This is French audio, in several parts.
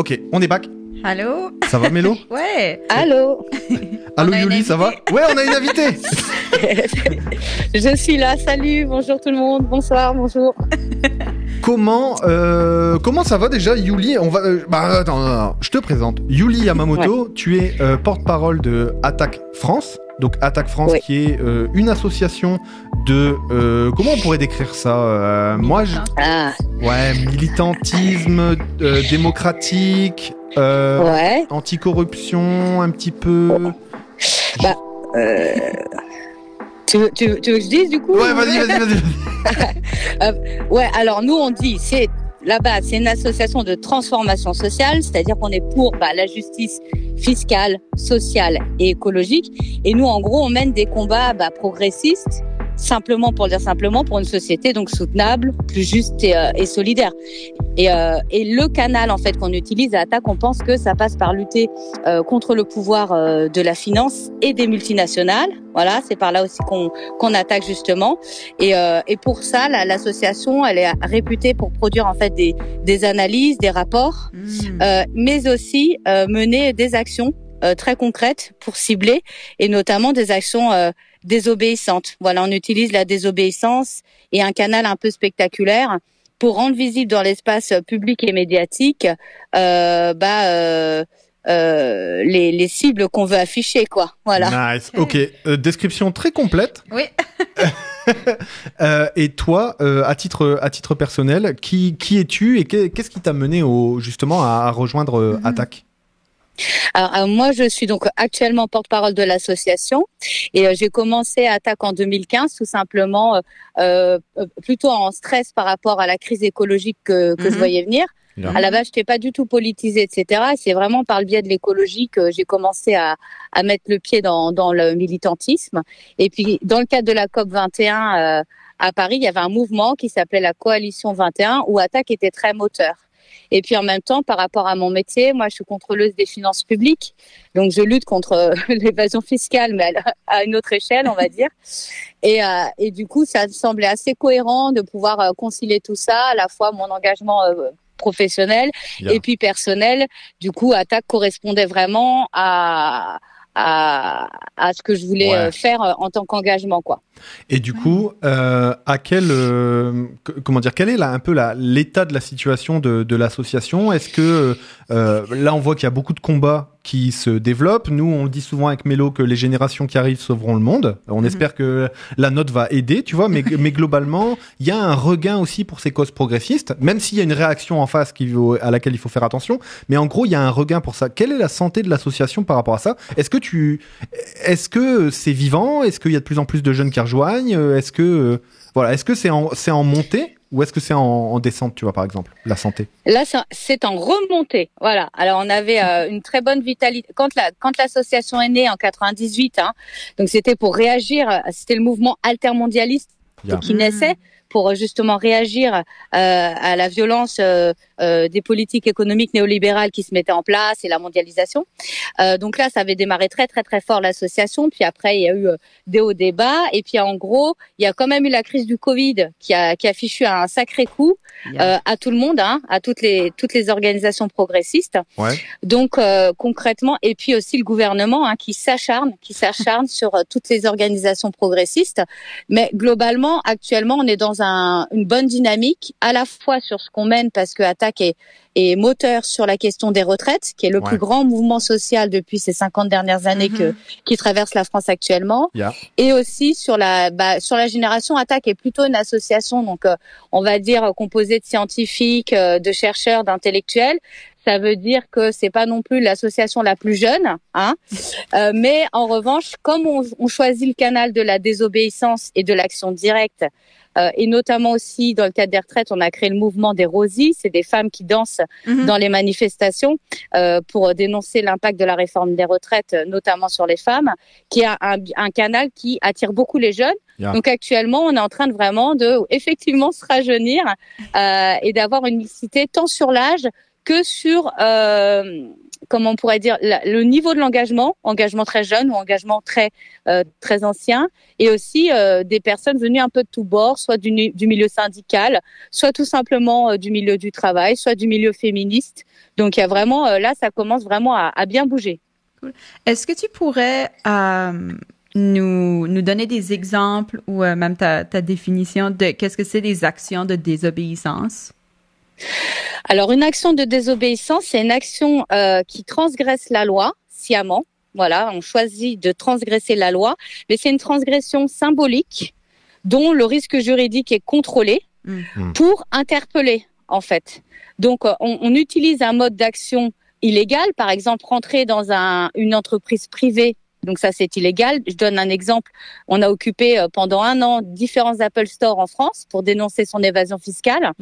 Ok, on est back. Allô Ça va Mélo Ouais. Allô Allô Yuli, ça va. Ouais, on a une invitée Je suis là, salut, bonjour tout le monde, bonsoir, bonjour. Comment euh, comment ça va déjà Yuli? On va euh, bah attends, non, non, je te présente. Yuli Yamamoto, tu es euh, porte-parole de Attaque France. Donc Attaque France Oui. qui est euh, une association de euh, comment on pourrait décrire ça Euh, Moi je Ah, ouais, militantisme démocratique ouais. anticorruption un petit peu. Euh... Tu, veux, tu, veux- tu veux que je dise du coup Ouais, vas-y, vas-y, vas-y. Ouais, alors nous on dit, c'est là-bas, c'est une association de transformation sociale, c'est-à-dire qu'on est pour bah, la justice fiscale, sociale et écologique. Et nous, en gros, on mène des combats bah, progressistes, simplement pour le dire simplement, pour une société donc soutenable, plus juste et, euh, et solidaire. Et, euh, et le canal en fait qu'on utilise à Attaque, on pense que ça passe par lutter euh, contre le pouvoir euh, de la finance et des multinationales. Voilà, c'est par là aussi qu'on qu'on attaque justement. Et, euh, et pour ça, la- l'association, elle est réputée pour produire en fait des, des analyses, des rapports, Mm. euh, mais aussi euh, mener des actions euh, très concrètes pour cibler, et notamment des actions désobéissantes. Voilà, on utilise la désobéissance et un canal un peu spectaculaire pour rendre visible dans l'espace public et médiatique euh, bah, euh, euh, les, les cibles qu'on veut afficher, quoi. Voilà. Nice. Ok. Euh, description très complète. Oui. Euh, et toi, euh, à titre à titre personnel, qui qui es-tu et qu'est- qu'est-ce qui t'a mené au justement à, à rejoindre Mhm. Attaque? Alors, euh, moi, je suis donc actuellement porte-parole de l'association et euh, j'ai commencé à Attaque en 2015, tout simplement, euh, euh, plutôt en stress par rapport à la crise écologique que, que je Mhm. voyais venir. Bien. À la base, je n'étais pas du tout politisée, etc. Et c'est vraiment par le biais de l'écologie que j'ai commencé à, à mettre le pied dans, dans le militantisme. Et puis, dans le cadre de la COP 21 euh, à Paris, il y avait un mouvement qui s'appelait la Coalition 21 où Attaque était très moteur. Et puis en même temps, par rapport à mon métier, moi, je suis contrôleuse des finances publiques, donc je lutte contre euh, l'évasion fiscale, mais à une autre échelle, on va dire. Et, euh, et du coup, ça me semblait assez cohérent de pouvoir euh, concilier tout ça, à la fois mon engagement euh, professionnel et puis personnel. Du coup, Attaque correspondait vraiment à à, à ce que je voulais Ouais. faire en tant qu'engagement, quoi. Et du coup, euh, à quel euh, comment dire quel est là un peu l'état de la situation de, de l'association? Est-ce que euh, là on voit qu'il y a beaucoup de combats qui se développent. Nous, on le dit souvent avec Mélo que les générations qui arrivent sauveront le monde. On Mhm. espère que la note va aider, tu vois. Mais mais globalement, il y a un regain aussi pour ces causes progressistes, même s'il y a une réaction en face qui à laquelle il faut faire attention. Mais en gros, il y a un regain pour ça. Quelle est la santé de l'association par rapport à ça? Est-ce que tu est-ce que c'est vivant? Est-ce qu'il y a de plus en plus de jeunes qui rejoignent Euh, Est-ce que euh, voilà, est-ce que c'est en c'est en montée ou est-ce que c'est en, en descente, tu vois par exemple, la santé? Là, c'est en remontée. Voilà. Alors, on avait euh, une très bonne vitalité. Quand la, quand l'association est née en 98, hein, donc c'était pour réagir. C'était le mouvement altermondialiste Yeah. qui naissait pour euh, justement réagir euh, à la violence euh, euh, des politiques économiques néolibérales qui se mettaient en place et la mondialisation. Euh, donc là, ça avait démarré très très très fort l'association. Puis après, il y a eu des hauts des bas. Et puis en gros, il y a quand même eu la crise du Covid qui a qui a fichu un sacré coup Yeah. euh, à tout le monde, hein, à toutes les toutes les organisations progressistes. Ouais. Donc euh, concrètement, et puis aussi le gouvernement hein, qui s'acharne, qui s'acharne sur toutes les organisations progressistes. Mais globalement, actuellement, on est dans un, une bonne dynamique, à la fois sur ce qu'on mène, parce que Attaque est, est moteur sur la question des retraites, qui est le Ouais. plus grand mouvement social depuis ces 50 dernières années que Mhm. qui traverse la France actuellement, Yeah. et aussi sur la bah, sur la génération Attaque est plutôt une association donc euh, on va dire euh, composée de scientifiques, euh, de chercheurs, d'intellectuels. Ça veut dire que c'est pas non plus l'association la plus jeune, hein. Euh, mais en revanche, comme on, on choisit le canal de la désobéissance et de l'action directe, euh, et notamment aussi dans le cadre des retraites, on a créé le mouvement des Rosies, c'est des femmes qui dansent Mhm. dans les manifestations euh, pour dénoncer l'impact de la réforme des retraites, euh, notamment sur les femmes, qui est un, un, un canal qui attire beaucoup les jeunes. Yeah. Donc actuellement, on est en train de vraiment de effectivement se rajeunir euh, et d'avoir une mixité tant sur l'âge que sur euh, on pourrait dire le niveau de l'engagement, engagement très jeune ou engagement très euh, très ancien, et aussi euh, des personnes venues un peu de tous bords, soit du, milieu syndical, soit tout simplement du milieu du travail, soit du milieu féministe. Donc il y a vraiment là, ça commence vraiment à, à bien bouger. Est-ce que tu pourrais nous, nous donner des exemples ou même ta, ta définition de qu'est-ce que c'est des actions de désobéissance? Alors, une action de désobéissance, c'est une action euh, qui transgresse la loi sciemment. Voilà, on choisit de transgresser la loi, mais c'est une transgression symbolique dont le risque juridique est contrôlé mm. Mm. pour interpeller, en fait. Donc, euh, on, on utilise un mode d'action illégal, par exemple, rentrer dans un, une entreprise privée donc ça, c'est illégal. Je donne un exemple. On a occupé euh, pendant un an différents Apple Store en France pour dénoncer son évasion fiscale.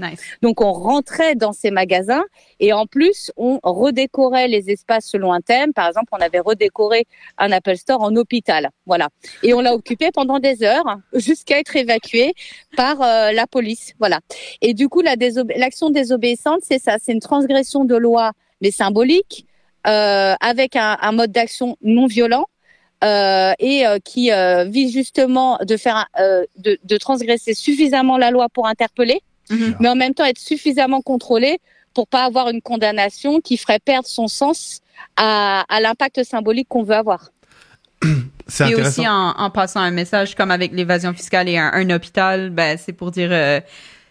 Donc on rentrait dans ces magasins et en plus, on redécorait les espaces selon un thème. Par exemple, on avait redécoré un Apple Store en hôpital. Voilà. Et on l'a occupé pendant des heures jusqu'à être évacué par euh, la police. Voilà. Et du coup, l'action désobéissante, c'est ça. C'est une transgression de loi, mais symbolique, euh, avec un, un mode d'action non violent euh, et euh, qui euh, vise justement de faire de, de, transgresser suffisamment la loi pour interpeller, mhm. mais en même temps être suffisamment contrôlé pour pas avoir une condamnation qui ferait perdre son sens à, à l'impact symbolique qu'on veut avoir. Et aussi en, en, passant un message comme avec l'évasion fiscale et un, un hôpital, ben c'est pour dire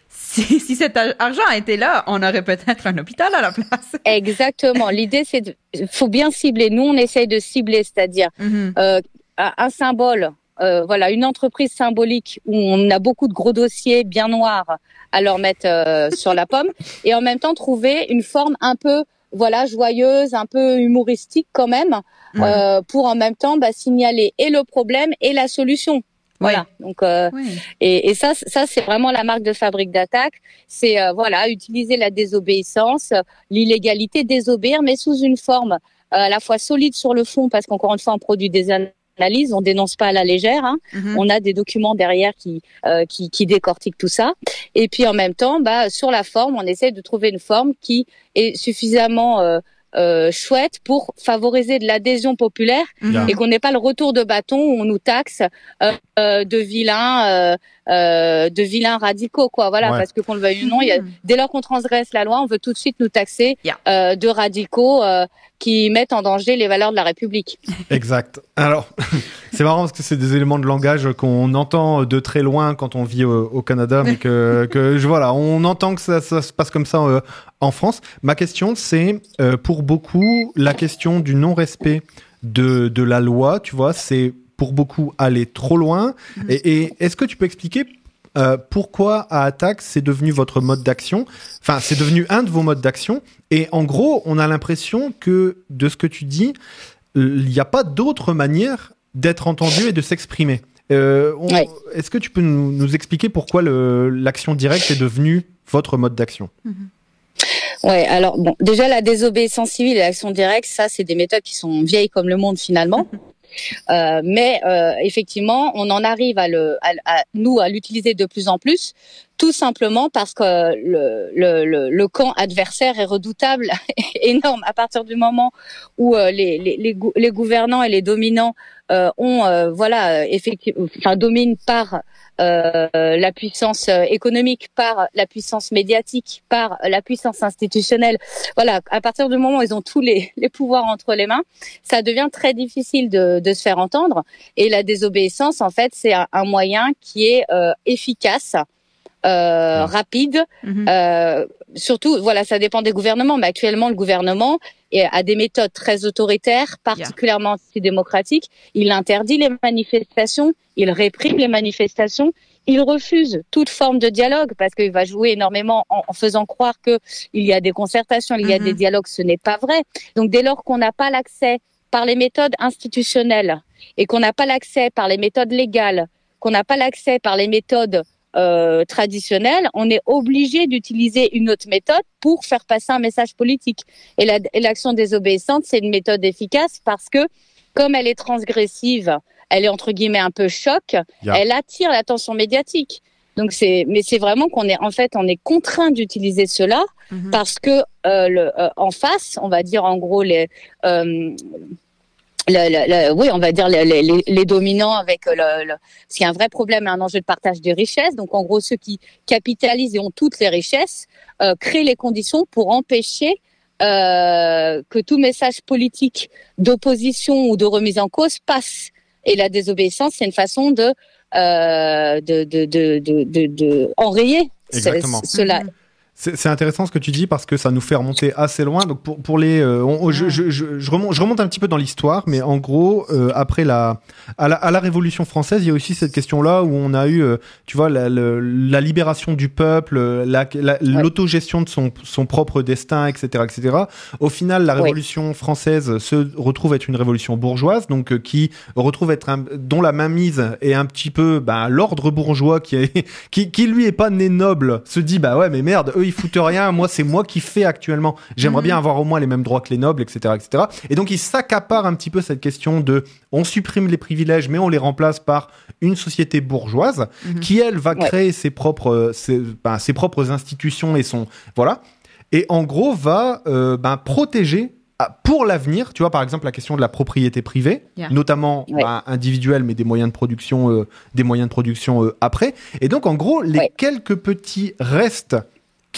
si, si, cet argent était là, on aurait peut-être un hôpital à la place. Exactement. L'idée, c'est de, faut bien cibler. Nous, on essaye de cibler, c'est-à-dire mm-hmm. euh, un symbole. Euh, voilà, une entreprise symbolique où on a beaucoup de gros dossiers bien noirs à leur mettre euh, sur la pomme, et en même temps trouver une forme un peu voilà joyeuse, un peu humoristique quand même, euh, pour en même temps bah, signaler et le problème et la solution. Voilà. Donc euh, et, et, ça, ça c'est vraiment la marque de fabrique d'attaque. C'est euh, voilà utiliser la désobéissance, l'illégalité, désobéir, mais sous une forme euh, à la fois solide sur le fond, parce qu'encore une fois, on produit des analyses, on dénonce pas à la légère. Hein. Mm-hmm. On a des documents derrière qui, qui, qui décortiquent tout ça. Et puis en même temps, bah sur la forme, on essaie de trouver une forme qui est suffisamment euh, chouette pour favoriser de l'adhésion populaire mhm. et qu'on n'ait pas le retour de bâton où on nous taxe euh, euh de vilains, euh, euh, de vilains radicaux, quoi. Voilà, parce que qu'on le veuille ou non, il y a, mhm. dès lors qu'on transgresse la loi, on veut tout de suite nous taxer de radicaux qui mettent en danger les valeurs de la République. Exact. Alors, c'est marrant parce que c'est des éléments de langage qu'on entend de très loin quand on vit au, Canada, mais que, que je, voilà, on entend que ça, ça se passe comme ça euh, en France. Ma question, c'est euh, pour beaucoup la question du non-respect de, de la loi, tu vois, c'est pour beaucoup aller trop loin. Et, et est-ce que tu peux expliquer euh, pourquoi à Attaque c'est devenu votre mode d'action? Enfin, c'est devenu un de vos modes d'action. Et en gros, on a l'impression que de ce que tu dis, il n'y a pas d'autre manière d'être entendu et de s'exprimer. Euh, est-ce que tu peux nous, expliquer pourquoi l'action directe est devenue votre mode d'action? Oui, Ouais, alors bon, déjà la désobéissance civile et l'action directe, ça c'est des méthodes qui sont vieilles comme le monde finalement. Euh, mais euh, effectivement, on en arrive à, le, à, nous à l'utiliser de plus en plus, tout simplement parce que le, le, le, camp adversaire est redoutable, énorme. À partir du moment où euh, les, les, les, gouvernants et les dominants euh, ont, euh, voilà, effectivement, enfin dominent par euh, la puissance euh, économique, par la puissance médiatique, par la puissance institutionnelle. Voilà, à partir du moment où ils ont tous les, les pouvoirs entre les mains, ça devient très difficile de, de se faire entendre. Et la désobéissance, en fait, c'est un, moyen qui est euh, efficace. Euh, rapide. Mhm. Euh, surtout, voilà, ça dépend des gouvernements, mais actuellement, le gouvernement a des méthodes très autoritaires, particulièrement antidémocratiques. Il interdit les manifestations, il réprime les manifestations, il refuse toute forme de dialogue parce qu'il va jouer énormément en, faisant croire que il y a des concertations, il y a des mhm. dialogues. Ce n'est pas vrai. Donc, dès lors qu'on n'a pas l'accès par les méthodes institutionnelles et qu'on n'a pas l'accès par les méthodes légales, qu'on n'a pas l'accès par les méthodes euh, traditionnelle, on est obligé d'utiliser une autre méthode pour faire passer un message politique. Et l'action désobéissante, c'est une méthode efficace parce que comme elle est transgressive, elle est entre guillemets un peu choc, elle attire l'attention médiatique. Donc c'est, mais c'est vraiment qu'on est en fait, on est contraint d'utiliser cela mhm. parce que euh, le, euh, en face, on va dire en gros les euh, oui, on va dire les, les, les dominants avec le, le c'est un vrai problème, un enjeu de partage des richesses. Donc en gros, ceux qui capitalisent et ont toutes les richesses euh, créent les conditions pour empêcher euh, que tout message politique d'opposition ou de remise en cause passe. Et la désobéissance, c'est une façon de euh, de, de, de, de, de enrayer cela. Mm-hmm. C'est intéressant ce que tu dis parce que ça nous fait remonter assez loin. Donc pour, pour les, euh, je, je, je, remonte, je remonte un petit peu dans l'histoire, mais en gros, euh, après la à, la à, la Révolution française, il y a aussi cette question-là où on a eu, euh, tu vois, la, la, libération du peuple, l'autogestion de son, son propre destin, etc., etc. Au final, la Révolution française se retrouve être une révolution bourgeoise, donc qui retrouve être un, dont la mainmise est un petit peu, bah, l'ordre bourgeois qui, est, qui qui lui est pas né noble, se dit bah ouais mais merde, eux ils foutent rien. Moi, c'est moi qui fais actuellement. J'aimerais bien mhm. avoir au moins les mêmes droits que les nobles, etc., etc. Et donc, il s'accapare un petit peu cette question de on supprime les privilèges, mais on les remplace par une société bourgeoise mhm. qui, elle, va créer ses propres, ses, ben, ses, propres institutions et son voilà. Et en gros, va euh, ben, protéger ah, pour l'avenir, tu vois, par exemple, la question de la propriété privée, notamment ben, individuelle, mais des moyens de production, euh, des moyens de production euh, après. Et donc, en gros, les quelques petits restes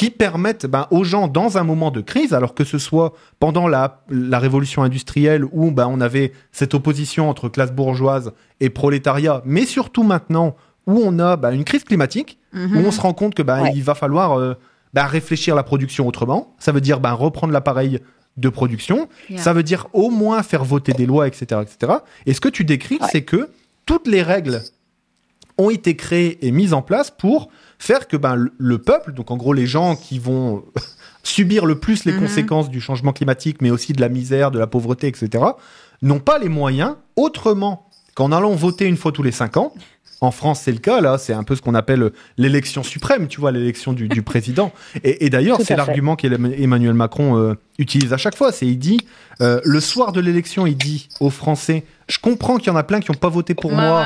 qui permettent ben, aux gens dans un moment de crise, alors que ce soit pendant la, la révolution industrielle où ben, on avait cette opposition entre classe bourgeoise et prolétariat, mais surtout maintenant où on a ben, une crise climatique, où on se rend compte que ben, il va falloir euh, ben, réfléchir la production autrement. Ça veut dire ben, reprendre l'appareil de production. Ça veut dire au moins faire voter des lois, etc., etc. Et ce que tu décris, c'est que toutes les règles ont été créées et mises en place pour faire que ben, le peuple, donc en gros les gens qui vont subir le plus les mhm. conséquences du changement climatique, mais aussi de la misère, de la pauvreté, etc., n'ont pas les moyens autrement qu'en allant voter une fois tous les cinq ans. En France, c'est le cas, là, c'est un peu ce qu'on appelle l'élection suprême, tu vois, l'élection du, président. Et, d'ailleurs, c'est l'argument qu'Emmanuel Macron euh, utilise à chaque fois. C'est il dit, euh, le soir de l'élection, il dit aux Français, je comprends qu'il y en a plein qui n'ont pas voté pour moi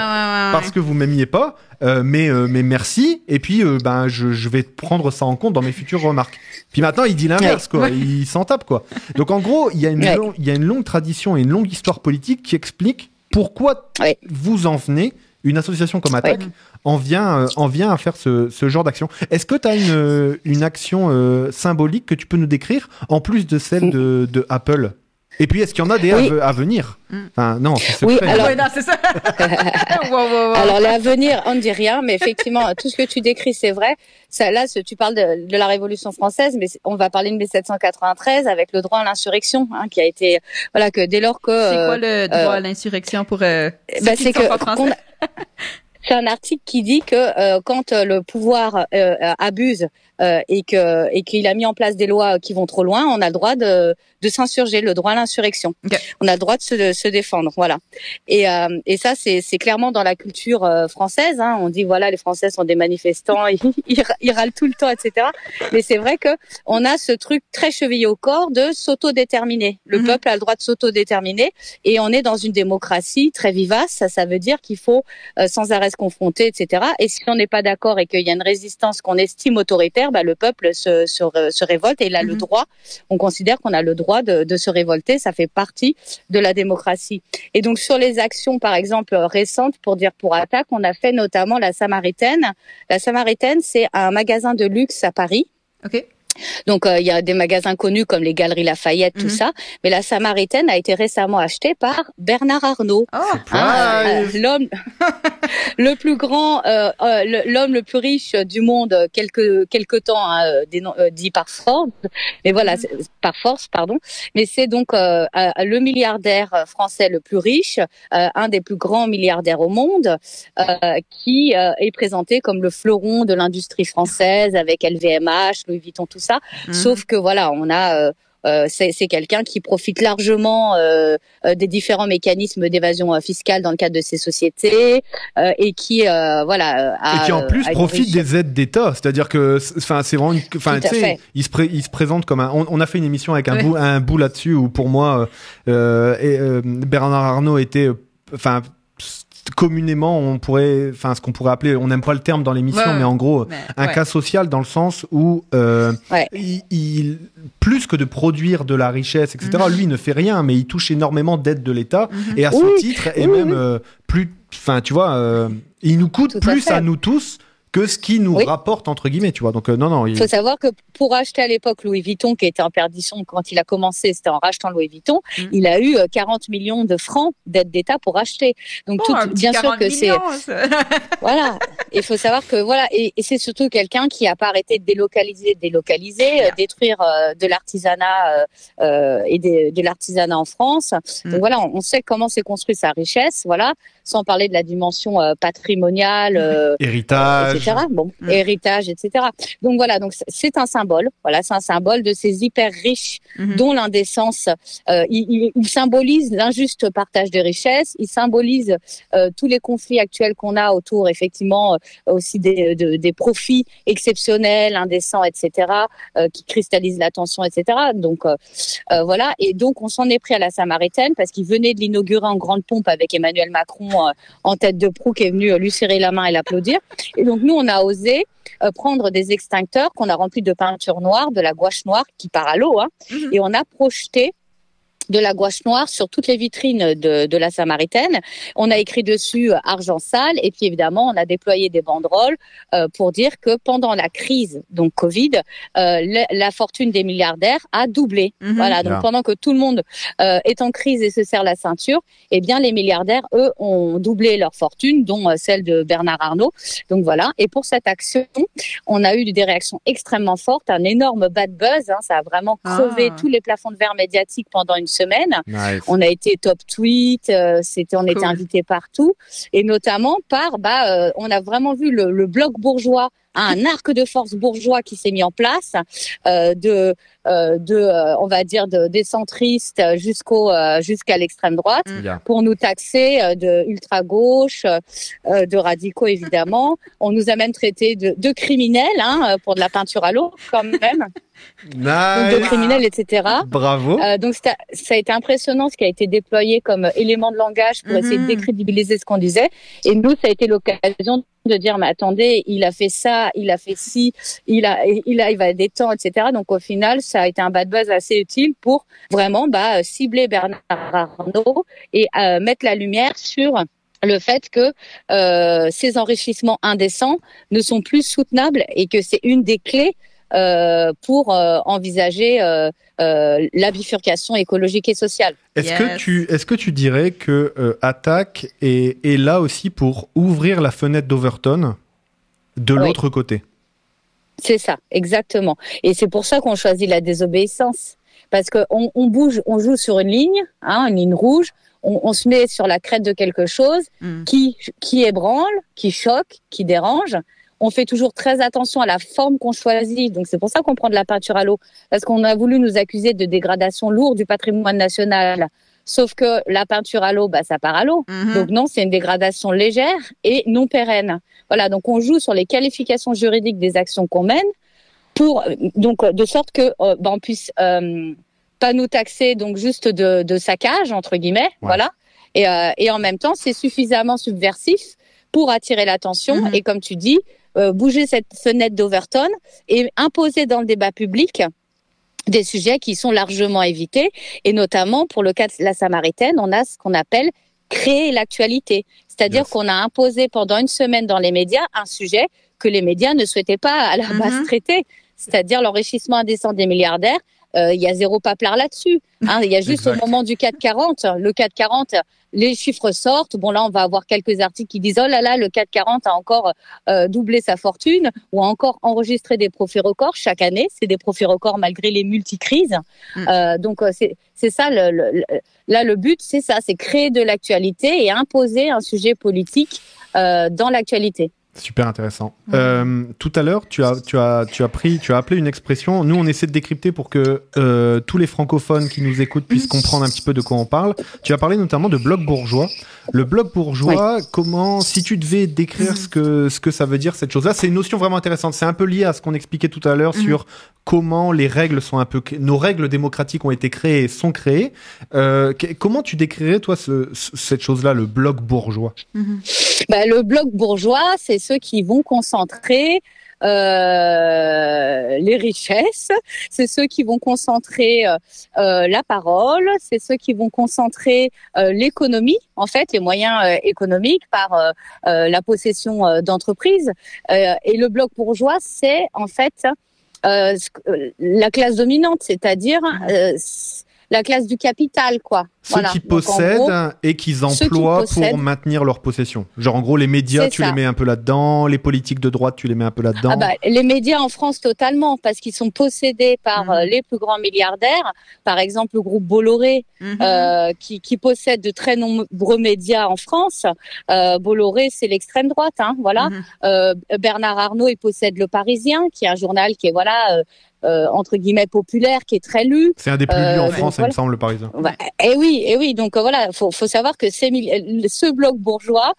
parce que vous m'aimiez pas, euh, mais, euh, mais merci. Et puis, euh, ben, je, je, vais prendre ça en compte dans mes futures remarques. Puis maintenant, il dit l'inverse, quoi. Il s'en tape, quoi. Donc, en gros, il y, a une il y a une longue tradition et une longue histoire politique qui explique pourquoi vous en venez une association comme Attac en vient, en vient à faire ce, ce genre d'action. Est-ce que tu as une, une action symbolique que tu peux nous décrire, en plus de celle de, de Apple? Et puis, est-ce qu'il y en a des à, venir mm. enfin, Non, c'est oui, alors... ça. Alors, les à venir, on ne dit rien, mais effectivement, tout ce que tu décris, c'est vrai. Ça, là, tu parles de, de, la Révolution française, mais on va parler de 1793 avec le droit à l'insurrection, hein, qui a été, voilà, que dès lors que. C'est quoi le euh, droit à l'insurrection pour euh, bah, c'est que c'est un article qui dit que euh, quand le pouvoir euh, abuse euh, et que et qu'il a mis en place des lois qui vont trop loin, on a le droit de, de s'insurger, le droit à l'insurrection. On a le droit de se, de se défendre, voilà. Et, euh, et ça, c'est, c'est clairement dans la culture euh, française. Hein. On dit voilà, les Français sont des manifestants, ils, ils, râlent tout le temps, etc. Mais c'est vrai que on a ce truc très chevillé au corps de s'autodéterminer. Le mhm. peuple a le droit de s'autodéterminer et on est dans une démocratie très vivace. Ça, ça veut dire qu'il faut sans arrêt se confronter, etc. Et si on n'est pas d'accord et qu'il y a une résistance qu'on estime autoritaire bah, le peuple se, se, révolte et il a le mhm. droit. On considère qu'on a le droit de, de, se révolter. Ça fait partie de la démocratie. Et donc sur les actions, par exemple récentes, pour dire pour attaque, on a fait notamment la Samaritaine. La Samaritaine, c'est un magasin de luxe à Paris. Okay. Donc euh, il y a des magasins connus comme les Galeries Lafayette, tout mhm. ça. Mais la Samaritaine a été récemment achetée par Bernard Arnault, oh, hein, euh, l'homme le plus grand, euh, l'homme le plus riche du monde, quelque quelque temps hein, dit par Forbes. Mais voilà, mhm. par force, pardon. Mais c'est donc le milliardaire français le plus riche, un des plus grands milliardaires au monde, qui est présenté comme le fleuron de l'industrie française avec LVMH, Louis Vuitton, tout ça. Mhm. Sauf que voilà, on a euh, euh, c'est quelqu'un qui profite largement euh, des différents mécanismes d'évasion fiscale dans le cadre de ces sociétés et qui voilà a, et qui en plus profite des aides d'État c'est-à-dire que enfin c'est vraiment enfin tu sais il se il se présente comme un on, a fait une émission avec un bout un bout là-dessus où pour moi et, Bernard Arnault était enfin communément on pourrait, enfin ce qu'on pourrait appeler, on n'aime pas le terme dans l'émission, mais en gros un cas social dans le sens où euh, il, plus que de produire de la richesse, etc. Mhm. Lui il ne fait rien, mais il touche énormément d'aides de l'État mhm. et à ce titre et même euh, plus, enfin tu vois, euh, il nous coûte plus à, nous tous que ce qui nous rapporte entre guillemets, tu vois. Donc non non. Il faut savoir que pour acheter à l'époque Louis Vuitton, qui était en perdition quand il a commencé, c'était en rachetant Louis Vuitton, mm. il a eu 40 euh, millions de francs d'aide d'État pour acheter. Donc oh, tout, bien sûr que c'est voilà. Il faut savoir que voilà, et, c'est surtout quelqu'un qui a pas arrêté de délocaliser, délocaliser, euh, détruire euh, de l'artisanat et de, l'artisanat en France. Mm. Donc voilà, on, sait comment s'est construit sa richesse. Voilà, sans parler de la dimension patrimoniale, héritage, etc. Bon, mm. héritage, etc. Donc voilà, donc c'est un voilà, c'est un symbole de ces hyper riches mhm. dont l'indécence. Euh, il, symbolise l'injuste partage des richesses. Il symbolise euh, tous les conflits actuels qu'on a autour, effectivement, euh, aussi des, des, profits exceptionnels, indécents, etc., qui cristallisent l'attention, etc. Donc voilà. Et donc on s'en est pris à la Samaritaine parce qu'il venait de l'inaugurer en grande pompe avec Emmanuel Macron en tête de proue qui est venu lui serrer la main et l'applaudir. Et donc nous on a osé prendre des extincteurs qu'on a remplis de peinture noire, de la gouache noire qui part à l'eau, hein, mhm. et on a projeté de la gouache noire sur toutes les vitrines de, de, la Samaritaine. On a écrit dessus euh, argent sale et puis évidemment on a déployé des banderoles euh, pour dire que pendant la crise donc Covid, euh, la, fortune des milliardaires a doublé. Mhm. Voilà donc pendant que tout le monde euh, est en crise et se serre la ceinture, eh bien les milliardaires eux ont doublé leur fortune, dont euh, celle de Bernard Arnault. Donc voilà. Et pour cette action, on a eu des réactions extrêmement fortes, un énorme bad buzz. Hein, ça a vraiment crevé ah. tous les plafonds de verre médiatiques pendant une semaine. On a été top tweet, euh, c'était, on était invité partout, et notamment par, bah, euh, on a vraiment vu le, le bloc bourgeois un arc de force bourgeois qui s'est mis en place, euh, de, euh, de euh, on va dire, de, des centristes jusqu'au jusqu'à l'extrême droite, mm. pour nous taxer de ultra gauche, de radicaux évidemment. On nous a même traités de, de criminels hein, pour de la peinture à l'eau quand même. Nice. de criminels, etc. Bravo. donc ça a été impressionnant ce qui a été déployé comme élément de langage pour essayer de mm-hmm. décrédibiliser ce qu'on disait. Et nous, ça a été l'occasion de dire mais attendez il a fait ça il a fait ci il a il a il va des temps etc donc au final ça a été un bad buzz assez utile pour vraiment bah cibler Bernard Arnault et euh, mettre la lumière sur le fait que euh, ces enrichissements indécents ne sont plus soutenables et que c'est une des clés euh, pour euh, envisager euh, la bifurcation écologique et sociale. Est-ce que tu est-ce que tu dirais que Attaque est, est, là aussi pour ouvrir la fenêtre d'Overton? De l'autre côté C'est ça, exactement. Et c'est pour ça qu'on choisit la désobéissance parce qu'on on bouge, on joue sur une ligne, hein, une ligne rouge. On, on, se met sur la crête de quelque chose mm. qui qui ébranle, qui choque, qui dérange on fait toujours très attention à la forme qu'on choisit. Donc c'est pour ça qu'on prend de la peinture à l'eau, parce qu'on a voulu nous accuser de dégradation lourde du patrimoine national. Sauf que la peinture à l'eau, bah, ça part à l'eau. Mhm. Donc non, c'est une dégradation légère et non pérenne. Voilà, donc on joue sur les qualifications juridiques des actions qu'on mène pour donc de sorte que euh, bah, on puisse euh, pas nous taxer donc juste de, de saccage entre guillemets, voilà. Et, euh, et en même temps, c'est suffisamment subversif pour attirer l'attention. Mhm. Et comme tu dis, euh, bouger cette fenêtre d'Overton et imposer dans le débat public des sujets qui sont largement évités. Et notamment, pour le cas de la Samaritaine, on a ce qu'on appelle créer l'actualité. C'est-à-dire qu'on a imposé pendant une semaine dans les médias un sujet que les médias ne souhaitaient pas à la base mm-hmm. traiter, c'est-à-dire l'enrichissement indécent des milliardaires. Euh, il y a zéro paplard là-dessus. Hein. Il y a juste au moment du 440, le 440, les chiffres sortent. Bon, là, on va avoir quelques articles qui disent oh là là, le 440 a encore euh, doublé sa fortune ou a encore enregistré des profits records chaque année. C'est des profits records malgré les multicrises. Mm. Euh, donc euh, c'est ça le, là le but, c'est ça, c'est créer de l'actualité et imposer un sujet politique euh, dans l'actualité. Super intéressant. Euh, tout à l'heure, tu as, tu, as, tu, as pris, tu as appelé une expression. Nous, on essaie de décrypter pour que euh, tous les francophones qui nous écoutent puissent comprendre un petit peu de quoi on parle. Tu as parlé notamment de bloc bourgeois. Le bloc bourgeois, comment, si tu devais décrire ce que, ce que ça veut dire, cette chose-là, c'est une notion vraiment intéressante. C'est un peu lié à ce qu'on expliquait tout à l'heure mhm. sur comment les règles sont un peu, nos règles démocratiques ont été créées et sont créées. Euh, comment tu décrirais, toi, ce, cette chose-là, le bloc bourgeois? Mhm. Bah, Le bloc bourgeois, c'est ceux qui vont concentrer euh, les richesses, c'est ceux qui vont concentrer euh, euh, la parole, c'est ceux qui vont concentrer l'économie, en fait, les moyens économiques par la possession d'entreprises. et le bloc bourgeois, c'est en fait la classe dominante, c'est-à-dire la classe du capital, quoi. Ceux qui possèdent et qu'ils emploient pour maintenir leur possession. Genre, en gros, les médias, tu les mets un peu là-dedans, les politiques de droite, tu les mets un peu là-dedans. Ah bah, les médias en France, totalement, parce qu'ils sont possédés par mhm. euh, les plus grands milliardaires. Par exemple, le groupe Bolloré, mhm. euh, qui, qui, possède de très nombreux médias en France. Euh, Bolloré, c'est l'extrême droite, hein, voilà. Mhm. Euh, Bernard Arnault, il possède Le Parisien, qui est un journal qui est, voilà, euh, entre guillemets populaire qui est très lu. C'est un des plus lus en euh, France, il me semble, le Parisien. et oui, et eh oui. Donc euh, voilà, faut, faut savoir que ce bloc bourgeois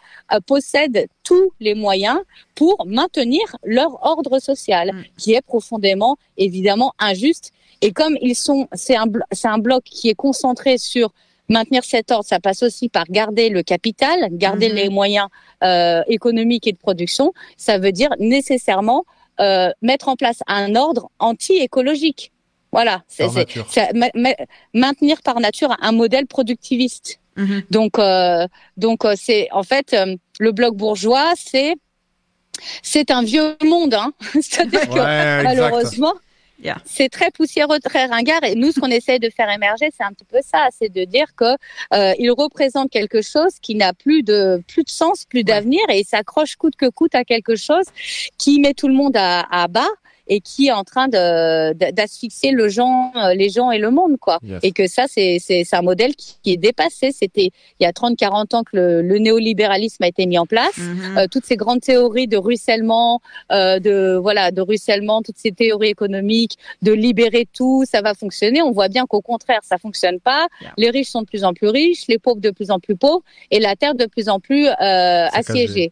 possède tous les moyens pour maintenir leur ordre social, mm. qui est profondément, évidemment, injuste. Et comme ils sont, c'est un, c'est un bloc qui est concentré sur maintenir cet ordre, ça passe aussi par garder le capital, garder mm-hmm. les moyens euh, économiques et de production. Ça veut dire nécessairement euh, mettre en place un ordre anti-écologique. Voilà, c'est maintenir par nature un modèle productiviste. Mhm. Donc, euh, donc euh, c'est en fait euh, le bloc bourgeois, c'est c'est un vieux monde, hein. c'est-à-dire que malheureusement, c'est très poussiéreux, très ringard. Et nous, ce qu'on essaie de faire émerger, c'est un petit peu ça, c'est de dire que euh, il représente quelque chose qui n'a plus de plus de sens, plus d'avenir, et il s'accroche coûte que coûte à quelque chose qui met tout le monde à, à bas et qui est en train de d'asphyxier le gens, euh, les gens et le monde, quoi. Et que ça, c'est c'est un modèle qui, qui est dépassé. C'était il y a 30-40 ans que le, le, néolibéralisme a été mis en place. Mm-hmm. euh, toutes ces grandes théories de ruissellement, euh, de voilà, de ruissellement, toutes ces théories économiques, de libérer tout, ça va fonctionner. On voit bien qu'au contraire, ça fonctionne pas. Les riches sont de plus en plus riches, les pauvres de plus en plus pauvres, et la terre de plus en plus euh, assiégée.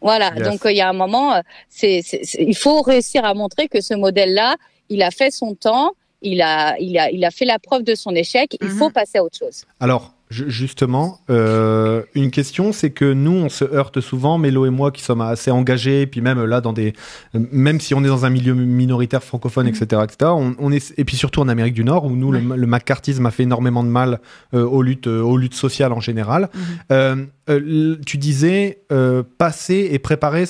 Voilà, donc euh, il y a un moment, euh, c'est, il faut réussir à montrer que ce modèle-là, il a fait son temps, il a, il a, il a fait la preuve de son échec. Il faut mhm. passer à autre chose. Alors, justement, euh, une question, c'est que nous, on se heurte souvent, Mélo et moi, qui sommes assez engagés, et puis même là, dans des, même si on est dans un milieu minoritaire francophone, etc., etc., on, est, et puis surtout en Amérique du Nord, où nous, le, le, macartisme a fait énormément de mal euh, aux luttes, euh, aux luttes sociales en général. Mhm. tu disais passer et préparer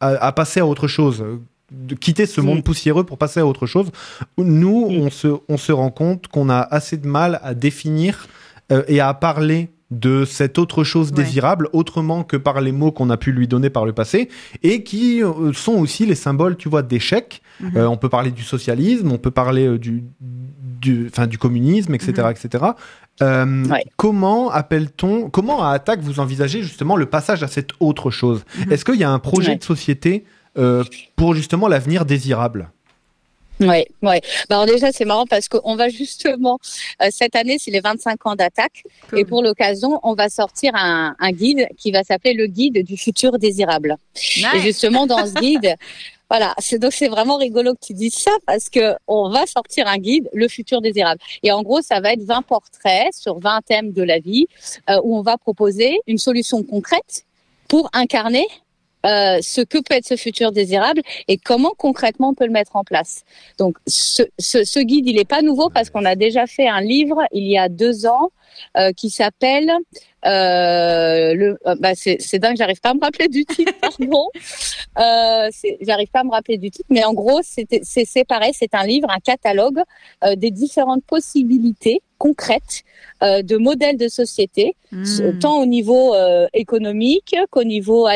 à, passer à autre chose de quitter ce monde poussiéreux pour passer à autre chose. Nous, on se, on se rend compte qu'on a assez de mal à définir euh, et à parler de cette autre chose désirable autrement que par les mots qu'on a pu lui donner par le passé et qui euh, sont aussi les symboles tu vois d'échec mhm. euh, on peut parler du socialisme on peut parler du du enfin du communisme etc mhm. etc comment appelle-t-on comment à attaque vous envisagez justement le passage à cette autre chose? Mhm. est-ce qu'il y a un projet de société pour justement l'avenir désirable? Ouais, ouais. Bah alors déjà c'est marrant parce qu'on va justement euh, cette année c'est les 25 ans d'attaque et pour l'occasion on va sortir un, un guide qui va s'appeler le guide du futur désirable. Et justement dans ce guide Voilà, c'est donc c'est vraiment rigolo que tu dises ça parce que on va sortir un guide, le futur désirable. Et en gros, ça va être 20 portraits sur 20 thèmes de la vie euh, où on va proposer une solution concrète pour incarner euh, ce que peut être ce futur désirable et comment concrètement on peut le mettre en place. Donc ce, ce, ce guide, il n'est pas nouveau parce qu'on a déjà fait un livre il y a deux ans euh, qui s'appelle euh, le, euh, bah c'est, dingue, j'arrive pas à me rappeler du titre, pardon. Euh, j'arrive pas à me rappeler du titre, mais en gros, c'est, c'est, c'est pareil, c'est un livre, un catalogue euh, des différentes possibilités concrètes euh, de modèles de société, hmm. tant au niveau économique qu'au niveau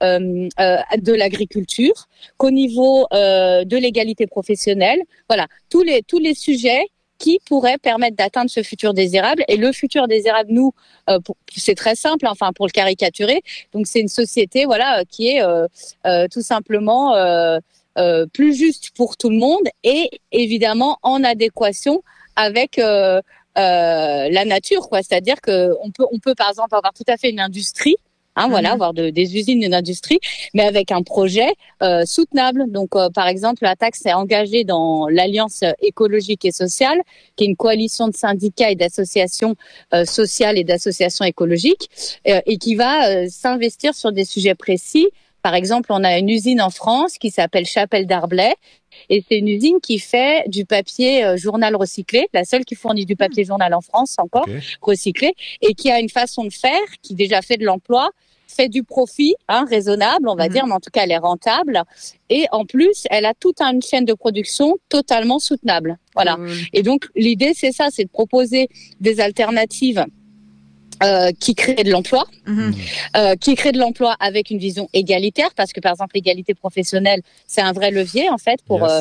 de l'agriculture, qu'au niveau de l'égalité professionnelle. Voilà, tous les tous les sujets qui pourrait permettre d'atteindre ce futur désirable. Et le futur désirable, nous, euh, c'est très simple, enfin pour le caricaturer. Donc c'est une société, voilà, qui est euh, euh, tout simplement plus juste pour tout le monde et évidemment en adéquation avec la nature, quoi. C'est-à-dire que on peut, on peut par exemple avoir tout à fait une industrie Hein, voilà, mhm. avoir des usines d'industrie, mais avec un projet euh, soutenable. Donc, euh, par exemple, la taxe est engagée dans l'Alliance écologique et sociale, qui est une coalition de syndicats et d'associations euh, sociales et d'associations écologiques, et qui va s'investir sur des sujets précis. Par exemple, on a une usine en France qui s'appelle Chapelle d'Arblay, et c'est une usine qui fait du papier journal recyclé, la seule qui fournit du papier journal en France encore recyclé, et qui a une façon de faire qui déjà fait de l'emploi, fait du profit, hein, raisonnable, on va mhm. dire, mais en tout cas, elle est rentable. Et en plus, elle a toute une chaîne de production totalement soutenable. Voilà. Et donc, l'idée, c'est ça, c'est de proposer des alternatives euh, qui créent de l'emploi, mhm. euh, qui créent de l'emploi avec une vision égalitaire, parce que par exemple l'égalité professionnelle, c'est un vrai levier en fait pour euh,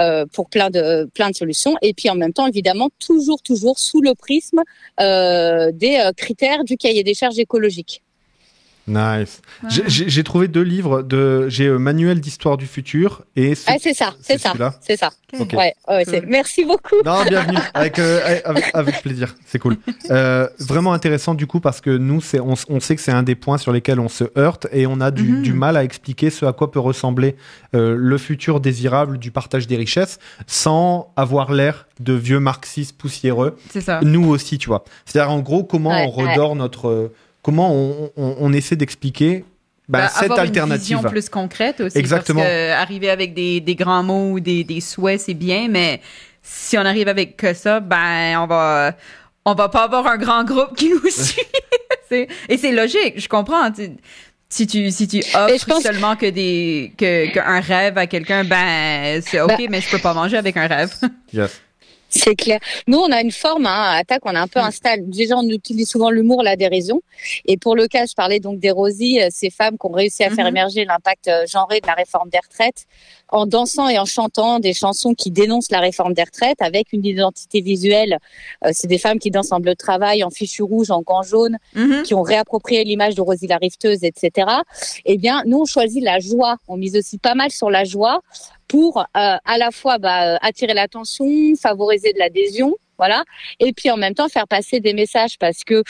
euh, pour plein de plein de solutions. Et puis en même temps, évidemment, toujours toujours sous le prisme euh, des critères du cahier des charges écologiques. Nice. J'ai trouvé deux livres de. J'ai euh, Manuel d'histoire du futur et. Ah, c'est ça, c'est ça, c'est ça. Ouais, ouais, Merci beaucoup. Non, bienvenue. Avec, euh, avec, avec, plaisir. C'est cool. Euh, vraiment intéressant du coup parce que nous, c'est, on, on, sait que c'est un des points sur lesquels on se heurte et on a du, mhm. du mal à expliquer ce à quoi peut ressembler euh, le futur désirable du partage des richesses sans avoir l'air de vieux marxistes poussiéreux. C'est ça. Nous aussi, tu vois. C'est-à-dire en gros comment on redore notre comment on, essaie d'expliquer bah, bah, cette alternative. Une vision plus concrète aussi. Exactement. Parce que arriver avec des, grands mots ou des, souhaits, c'est bien, mais si on arrive avec que ça, ben on va on va pas avoir un grand groupe qui nous suit. et c'est logique, je comprends. Si tu si tu offres seulement que des que qu'un rêve à quelqu'un, ben c'est ok, bah mais je peux pas manger avec un rêve. Yes. C'est clair. Nous, on a une forme hein, à attaque, on a un peu installé. Déjà, on utilise souvent l'humour, la dérision. Et pour le cas, je parlais donc des Rosy, euh, ces femmes qui ont réussi à faire mhm. émerger l'impact euh, genré de la réforme des retraites en dansant et en chantant des chansons qui dénoncent la réforme des retraites avec une identité visuelle. Euh, c'est des femmes qui dansent en bleu de travail, en fichu rouge, en gants jaunes, mhm. qui ont réapproprié l'image de Rosie la rifteuse, etc. Eh bien, nous, on choisit la joie. On mise aussi pas mal sur la joie pour euh, à la fois bah, attirer l'attention, favoriser de l'adhésion, voilà, et puis en même temps faire passer des messages parce que euh,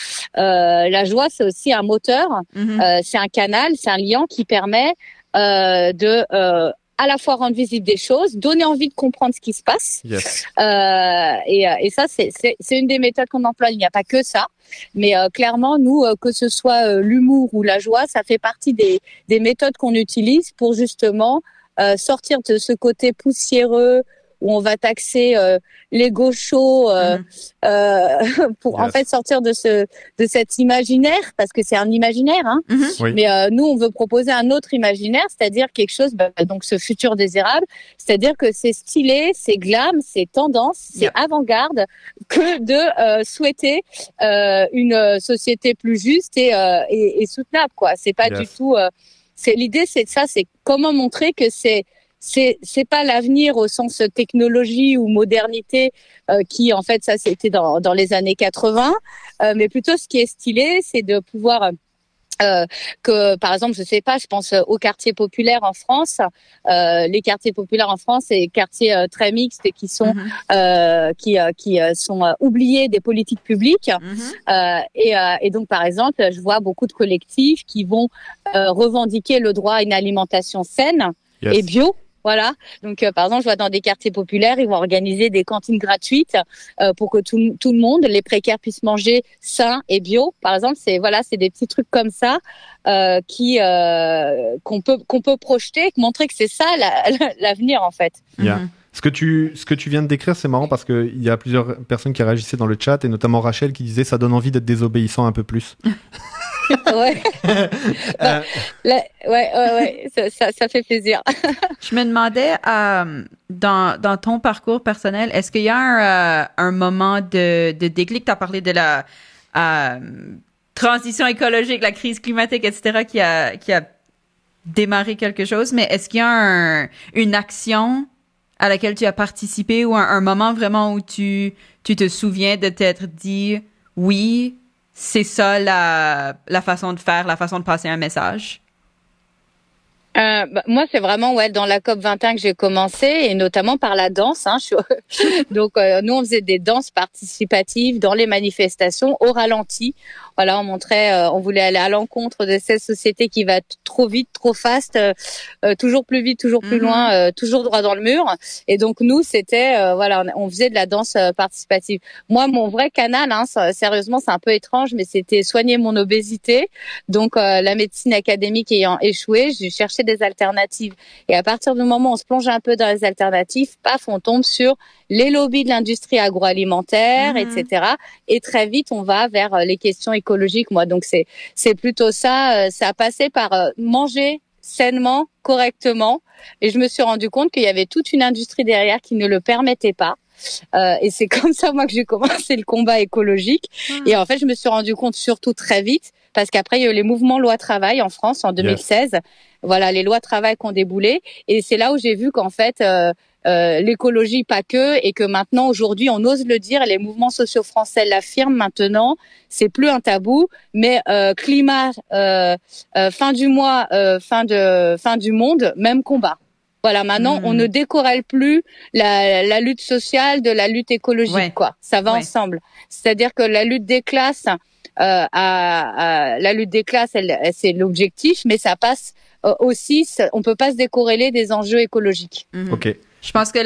la joie c'est aussi un moteur, mhm. euh, c'est un canal, c'est un lien qui permet euh, de euh, à la fois rendre visible des choses, donner envie de comprendre ce qui se passe. Yes. Euh, et, et, ça, c'est une des méthodes qu'on emploie. Il n'y a pas que ça, mais clairement, nous, que ce soit l'humour ou la joie, ça fait partie des, des méthodes qu'on utilise pour justement euh, sortir de ce côté poussiéreux où on va taxer euh, les gauchos euh, mhm. euh, pour en fait sortir de ce de cet imaginaire parce que c'est un imaginaire hein. Mhm. mais euh, nous on veut proposer un autre imaginaire c'est-à-dire quelque chose bah, donc ce futur désirable c'est-à-dire que c'est stylé c'est glam c'est tendance c'est avant-garde que de souhaiter une société plus juste et, et, et soutenable quoi c'est pas du tout c'est l'idée, c'est ça, c'est comment montrer que c'est c'est c'est pas l'avenir au sens technologie ou modernité euh, qui en fait ça c'était dans dans les années 80 euh, mais plutôt ce qui est stylé c'est de pouvoir euh, que par exemple, je sais pas, je pense aux quartiers populaires en France. Euh, les quartiers populaires en France, c'est quartiers euh, très mixtes et qui sont mhm. euh, qui qui sont oubliés des politiques publiques. Mhm. Et, et, donc, par exemple, je vois beaucoup de collectifs qui vont revendiquer le droit à une alimentation saine et bio. Voilà. Donc, euh, par exemple, je vois dans des quartiers populaires, ils vont organiser des cantines gratuites euh, pour que tout, tout, le monde, les précaires, puissent manger sain et bio. Par exemple, c'est voilà, c'est des petits trucs comme ça euh, qui euh, qu'on peut qu'on peut projeter, montrer que c'est ça l'avenir en fait. Mhm. Ce que, tu, ce que tu viens de décrire, c'est marrant parce qu'il y a plusieurs personnes qui réagissaient dans le chat, et notamment Rachel qui disait ça donne envie d'être désobéissant un peu plus. ouais. Bah, ouais, ouais, ouais, ça, ça, fait plaisir. Je me demandais, euh, dans, dans ton parcours personnel, est-ce qu'il y a un, euh, un moment de, de déclic? Tu as parlé de la euh, transition écologique, la crise climatique, etc., qui a, qui a démarré quelque chose, mais est-ce qu'il y a un, une action à laquelle tu as participé ou un, moment vraiment où tu, tu te souviens de t'être dit oui, c'est ça la, la façon de faire, la façon de passer un message? Euh, bah, moi, c'est vraiment ouais dans la COP 21 que j'ai commencé et notamment par la danse. Hein, Donc, euh, nous, on faisait des danses participatives dans les manifestations au ralenti. Voilà, on montrait, euh, on voulait aller à l'encontre de cette société qui va trop vite, trop fast, euh, euh, toujours plus vite, toujours plus mhm. loin, toujours droit dans le mur. Et donc nous, c'était voilà, on, faisait de la danse participative. Moi, mon vrai canal, hein, sérieusement, c'est un peu étrange, mais c'était soigner mon obésité. Donc la médecine académique ayant échoué, j'ai cherché des alternatives. Et à partir du moment où on se plonge un peu dans les alternatives, paf, on tombe sur les lobbies de l'industrie agroalimentaire, mhm. etc. Et très vite, on va vers les questions écologique, moi. Donc c'est c'est plutôt ça. Euh, ça a passé par euh, manger sainement, correctement. Et je me suis rendu compte qu'il y avait toute une industrie derrière qui ne le permettait pas. Euh, et c'est comme ça moi que j'ai commencé le combat écologique. Ah. Et en fait, je me suis rendu compte surtout très vite parce qu'après il y a eu les mouvements loi travail en France en 2016. Voilà, les lois travail qui ont déboulé. Et c'est là où j'ai vu qu'en fait euh, euh, l'écologie pas que et que maintenant aujourd'hui on ose le dire les mouvements sociaux français l'affirment maintenant c'est plus un tabou mais euh, climat euh, fin du mois fin de fin du monde même combat voilà maintenant on hmm. ne décorelle plus la, lutte sociale de la lutte écologique quoi. Ça va ensemble. C'est-à-dire que la lutte des classes à, la lutte des classes c'est l'objectif mais ça passe aussi on peut pas se décorréler des enjeux écologiques. Ok. Je pense que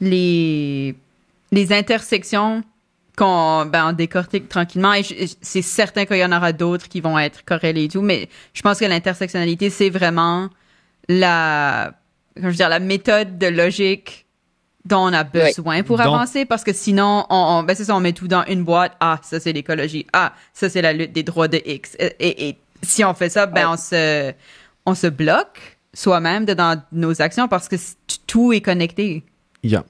les, les intersections qu'on ben, décortique tranquillement, et c'est certain qu'il y en aura d'autres qui vont être corrélées et tout, mais je pense que l'intersectionnalité, c'est vraiment la, je veux dire, la méthode de logique dont on a besoin pour avancer parce que sinon on, ben c'est ça on met tout dans une boîte. Ah ça c'est l'écologie. Ah ça c'est la lutte des droits de X. Et, si on fait ça ben on se on se bloque soi-même dans nos actions parce que tout est connecté. Il y a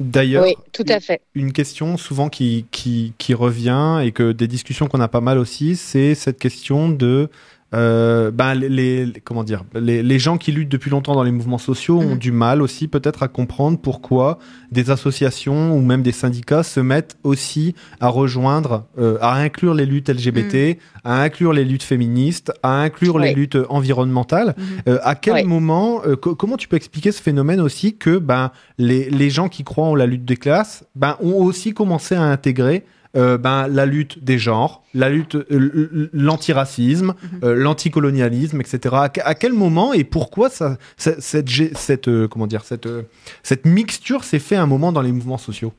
D'ailleurs, oui, tout à fait. une question souvent qui, qui, qui revient et que des discussions qu'on a pas mal aussi, c'est cette question de euh, ben les, comment dire les, les, gens qui luttent depuis longtemps dans les mouvements sociaux ont mhm. du mal aussi peut-être à comprendre pourquoi des associations ou même des syndicats se mettent aussi à rejoindre euh, à inclure les luttes LGBT mhm. à inclure les luttes féministes à inclure les luttes environnementales mhm. euh, à quel moment euh, comment tu peux expliquer ce phénomène aussi que ben les, les gens qui croient en la lutte des classes ben ont aussi commencé à intégrer euh, ben, la lutte des genres, la lutte, euh, l'antiracisme, mhm. euh, l'anticolonialisme, etc. À, quel moment et pourquoi ça, cette, cette, comment dire, cette, cette mixture s'est fait un moment dans les mouvements sociaux?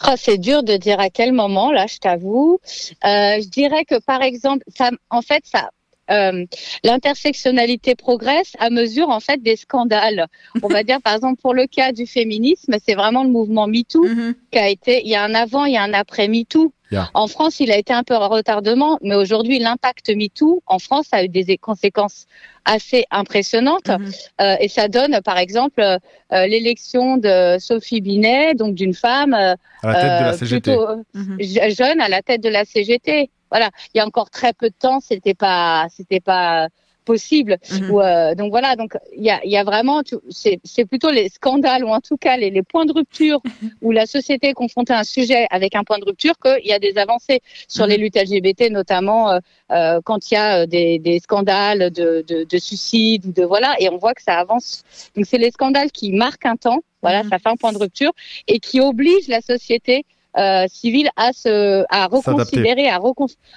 Ah, c'est dur de dire à quel moment, là, je t'avoue. je dirais que, par exemple, ça, en fait, ça, euh, l'intersectionnalité progresse à mesure en fait des scandales. On va dire par exemple pour le cas du féminisme, c'est vraiment le mouvement MeToo mm-hmm. qui a été. Il y a un avant, il y a un après MeToo. En France, il a été un peu en retardement, mais aujourd'hui, l'impact MeToo en France a eu des conséquences assez impressionnantes. Mm-hmm. euh, et ça donne, par exemple, euh, l'élection de Sophie Binet, donc d'une femme à la tête de la CGT. plutôt mm-hmm. jeune à la tête de la CGT voilà, il y a encore très peu de temps, c'était pas, c'était pas possible. Mhm. Euh, donc voilà, donc il y a, y a vraiment, c'est plutôt les scandales ou en tout cas les, les points de rupture où la société est confrontée à un sujet avec un point de rupture qu'il y a des avancées sur les mhm. luttes LGBT, notamment euh, euh, quand il y a des, des scandales de, de, de suicide ou de voilà, et on voit que ça avance. Donc c'est les scandales qui marquent un temps, voilà, mhm. ça fait un point de rupture et qui obligent la société euh, civile à se à reconsidérer, à,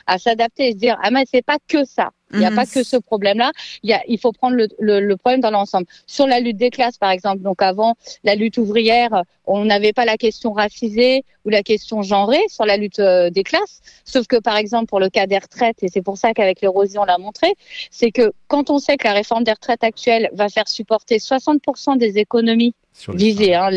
à s'adapter et se dire ah mais c'est pas que ça. Il n'y a mhm. pas que ce problème-là. Il, y a, il faut prendre le, le, le, problème dans l'ensemble. Sur la lutte des classes, par exemple, donc avant la lutte ouvrière, on n'avait pas la question racisée ou la question genrée sur la lutte euh, des classes. Sauf que, par exemple, pour le cas des retraites, et c'est pour ça qu'avec l'érosion on l'a montré, c'est que quand on sait que la réforme des retraites actuelle va faire supporter 60% des économies visé, hein,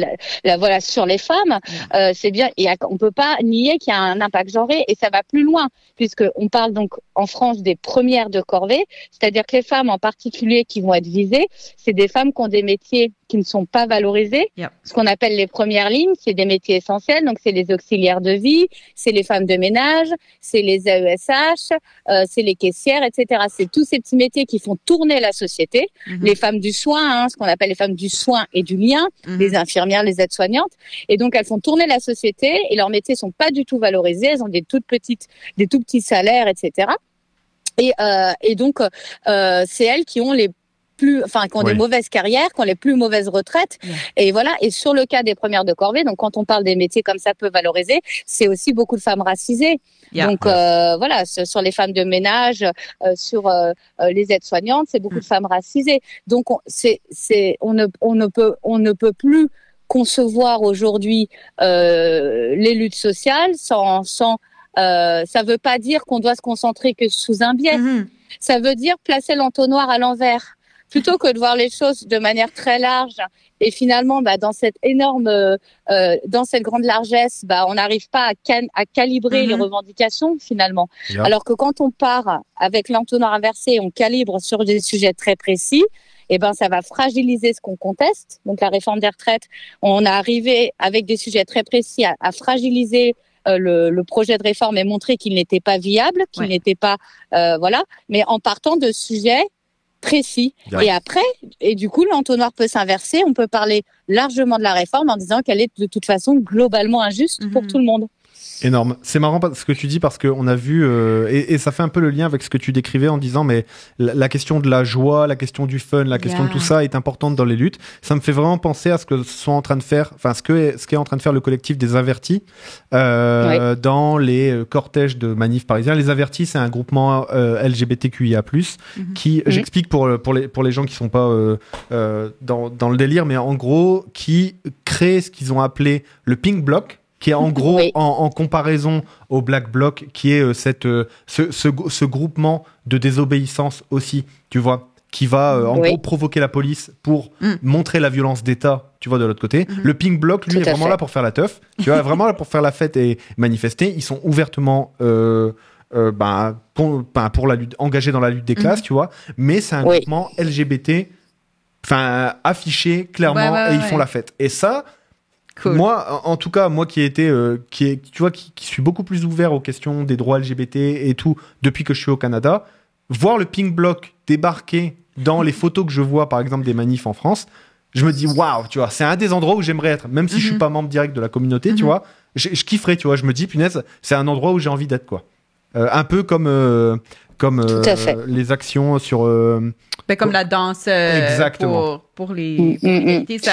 la, voilà, sur les femmes, euh, c'est bien. Et on peut pas nier qu'il y a un impact genré et ça va plus loin puisque on parle donc en France des premières de corvée, c'est-à-dire que les femmes en particulier qui vont être visées, c'est des femmes qui ont des métiers qui ne sont pas valorisés. Ce qu'on appelle les premières lignes, c'est des métiers essentiels. Donc, c'est les auxiliaires de vie, c'est les femmes de ménage, c'est les AESH, euh, c'est les caissières, etc. C'est tous ces petits métiers qui font tourner la société. Mm-hmm. Les femmes du soin, hein, ce qu'on appelle les femmes du soin et du lien, les infirmières, les aides-soignantes. Et donc, elles font tourner la société et leurs métiers sont pas du tout valorisés. Elles ont des toutes petites, des tout petits salaires, etc. Et, euh, et donc, euh, c'est elles qui ont les plus, enfin, qui ont des mauvaises carrières, qui ont les plus mauvaises retraites. Et voilà. Et sur le cas des premières de corvée, donc quand on parle des métiers comme ça peu valorisés, c'est aussi beaucoup de femmes racisées. Donc euh, voilà, sur les femmes de ménage, euh, sur euh, les aides-soignantes, c'est beaucoup de mm. femmes racisées. Donc c'est, c'est, on ne, on ne peut, on ne peut plus concevoir aujourd'hui les luttes sociales sans, sans euh, ça veut pas dire qu'on doit se concentrer que sous un biais. Mm-hmm. Ça veut dire placer l'entonnoir à l'envers plutôt que de voir les choses de manière très large et finalement bah, dans cette énorme euh, euh dans cette grande largesse bah on n'arrive pas à, à calibrer les mhm. revendications finalement. Alors que quand on part avec l'entonnoir inversé on calibre sur des sujets très précis eh ben ça va fragiliser ce qu'on conteste. Donc la réforme des retraites on a arrivé avec des sujets très précis à, à fragiliser euh, le, le, projet de réforme et montrer qu'il n'était pas viable, qu'il n'était pas euh, voilà, mais en partant de sujets précis. Et après, et du coup, l'entonnoir peut s'inverser. On peut parler largement de la réforme en disant qu'elle est de toute façon globalement injuste pour mhm. tout le monde. Énorme. C'est marrant ce que tu dis parce qu'on a vu, euh, et, ça fait un peu le lien avec ce que tu décrivais en disant, mais la, question de la joie, la question du fun, la question de tout ça est importante dans les luttes. Ça me fait vraiment penser à ce que sont en train de faire, enfin ce que ce qu'est en train de faire le collectif des avertis euh, dans les euh, cortèges de manifs parisiens. Les avertis, c'est un groupement LGBTQIA+ mhm. qui, mhm. j'explique pour pour les pour les gens qui sont pas dans dans le délire, mais en gros qui crée ce qu'ils ont appelé le pink block qui est en gros en, comparaison au Black Bloc, qui est euh, cette, euh, ce, ce, groupement de désobéissance aussi, tu vois, qui va euh, en gros provoquer la police pour mm. montrer la violence d'État, tu vois, de l'autre côté. Mm-hmm. Le Pink Bloc, lui, est vraiment là pour faire la teuf, tu vois, vraiment là pour faire la fête et manifester. Ils sont ouvertement ben, pour, ben, pour, la lutte, engagés dans la lutte des mm-hmm. classes, tu vois, mais c'est un groupement LGBT, enfin, affiché clairement, et ils font la fête. Et ça, moi, en, tout cas, moi qui ai été, euh, qui est, tu vois, qui, suis beaucoup plus ouvert aux questions des droits LGBT et tout depuis que je suis au Canada, voir le Pink Block débarquer dans les photos que je vois, par exemple, des manifs en France, je me dis waouh, tu vois, c'est un des endroits où j'aimerais être, même si je suis mhm. pas membre direct de la communauté, tu mhm. vois, je, kifferais, tu vois, je me dis punaise, c'est un endroit où j'ai envie d'être, quoi. Euh, un peu comme euh, comme les actions sur. Ben, comme la danse. Exactement. Pour, pour les. Mm, mm, mm. ça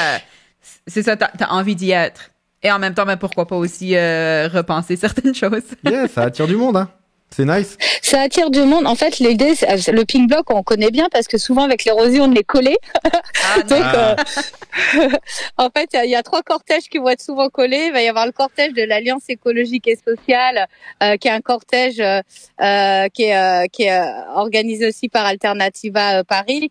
c'est ça, t'as as envie d'y être. Et en même temps, ben, pourquoi pas aussi euh, repenser certaines choses. yeah, ça attire du monde, hein. C'est nice. Ça attire du monde. En fait, l'idée, le pink block, on connaît bien parce que souvent avec l'érosion, on est collé. Ah, Donc, euh, en fait, il y, a trois cortèges qui vont être souvent collés. Il va y avoir le cortège de l'Alliance écologique et sociale, euh, qui est un cortège euh, qui est, qui est organisé aussi par Alternativa Paris,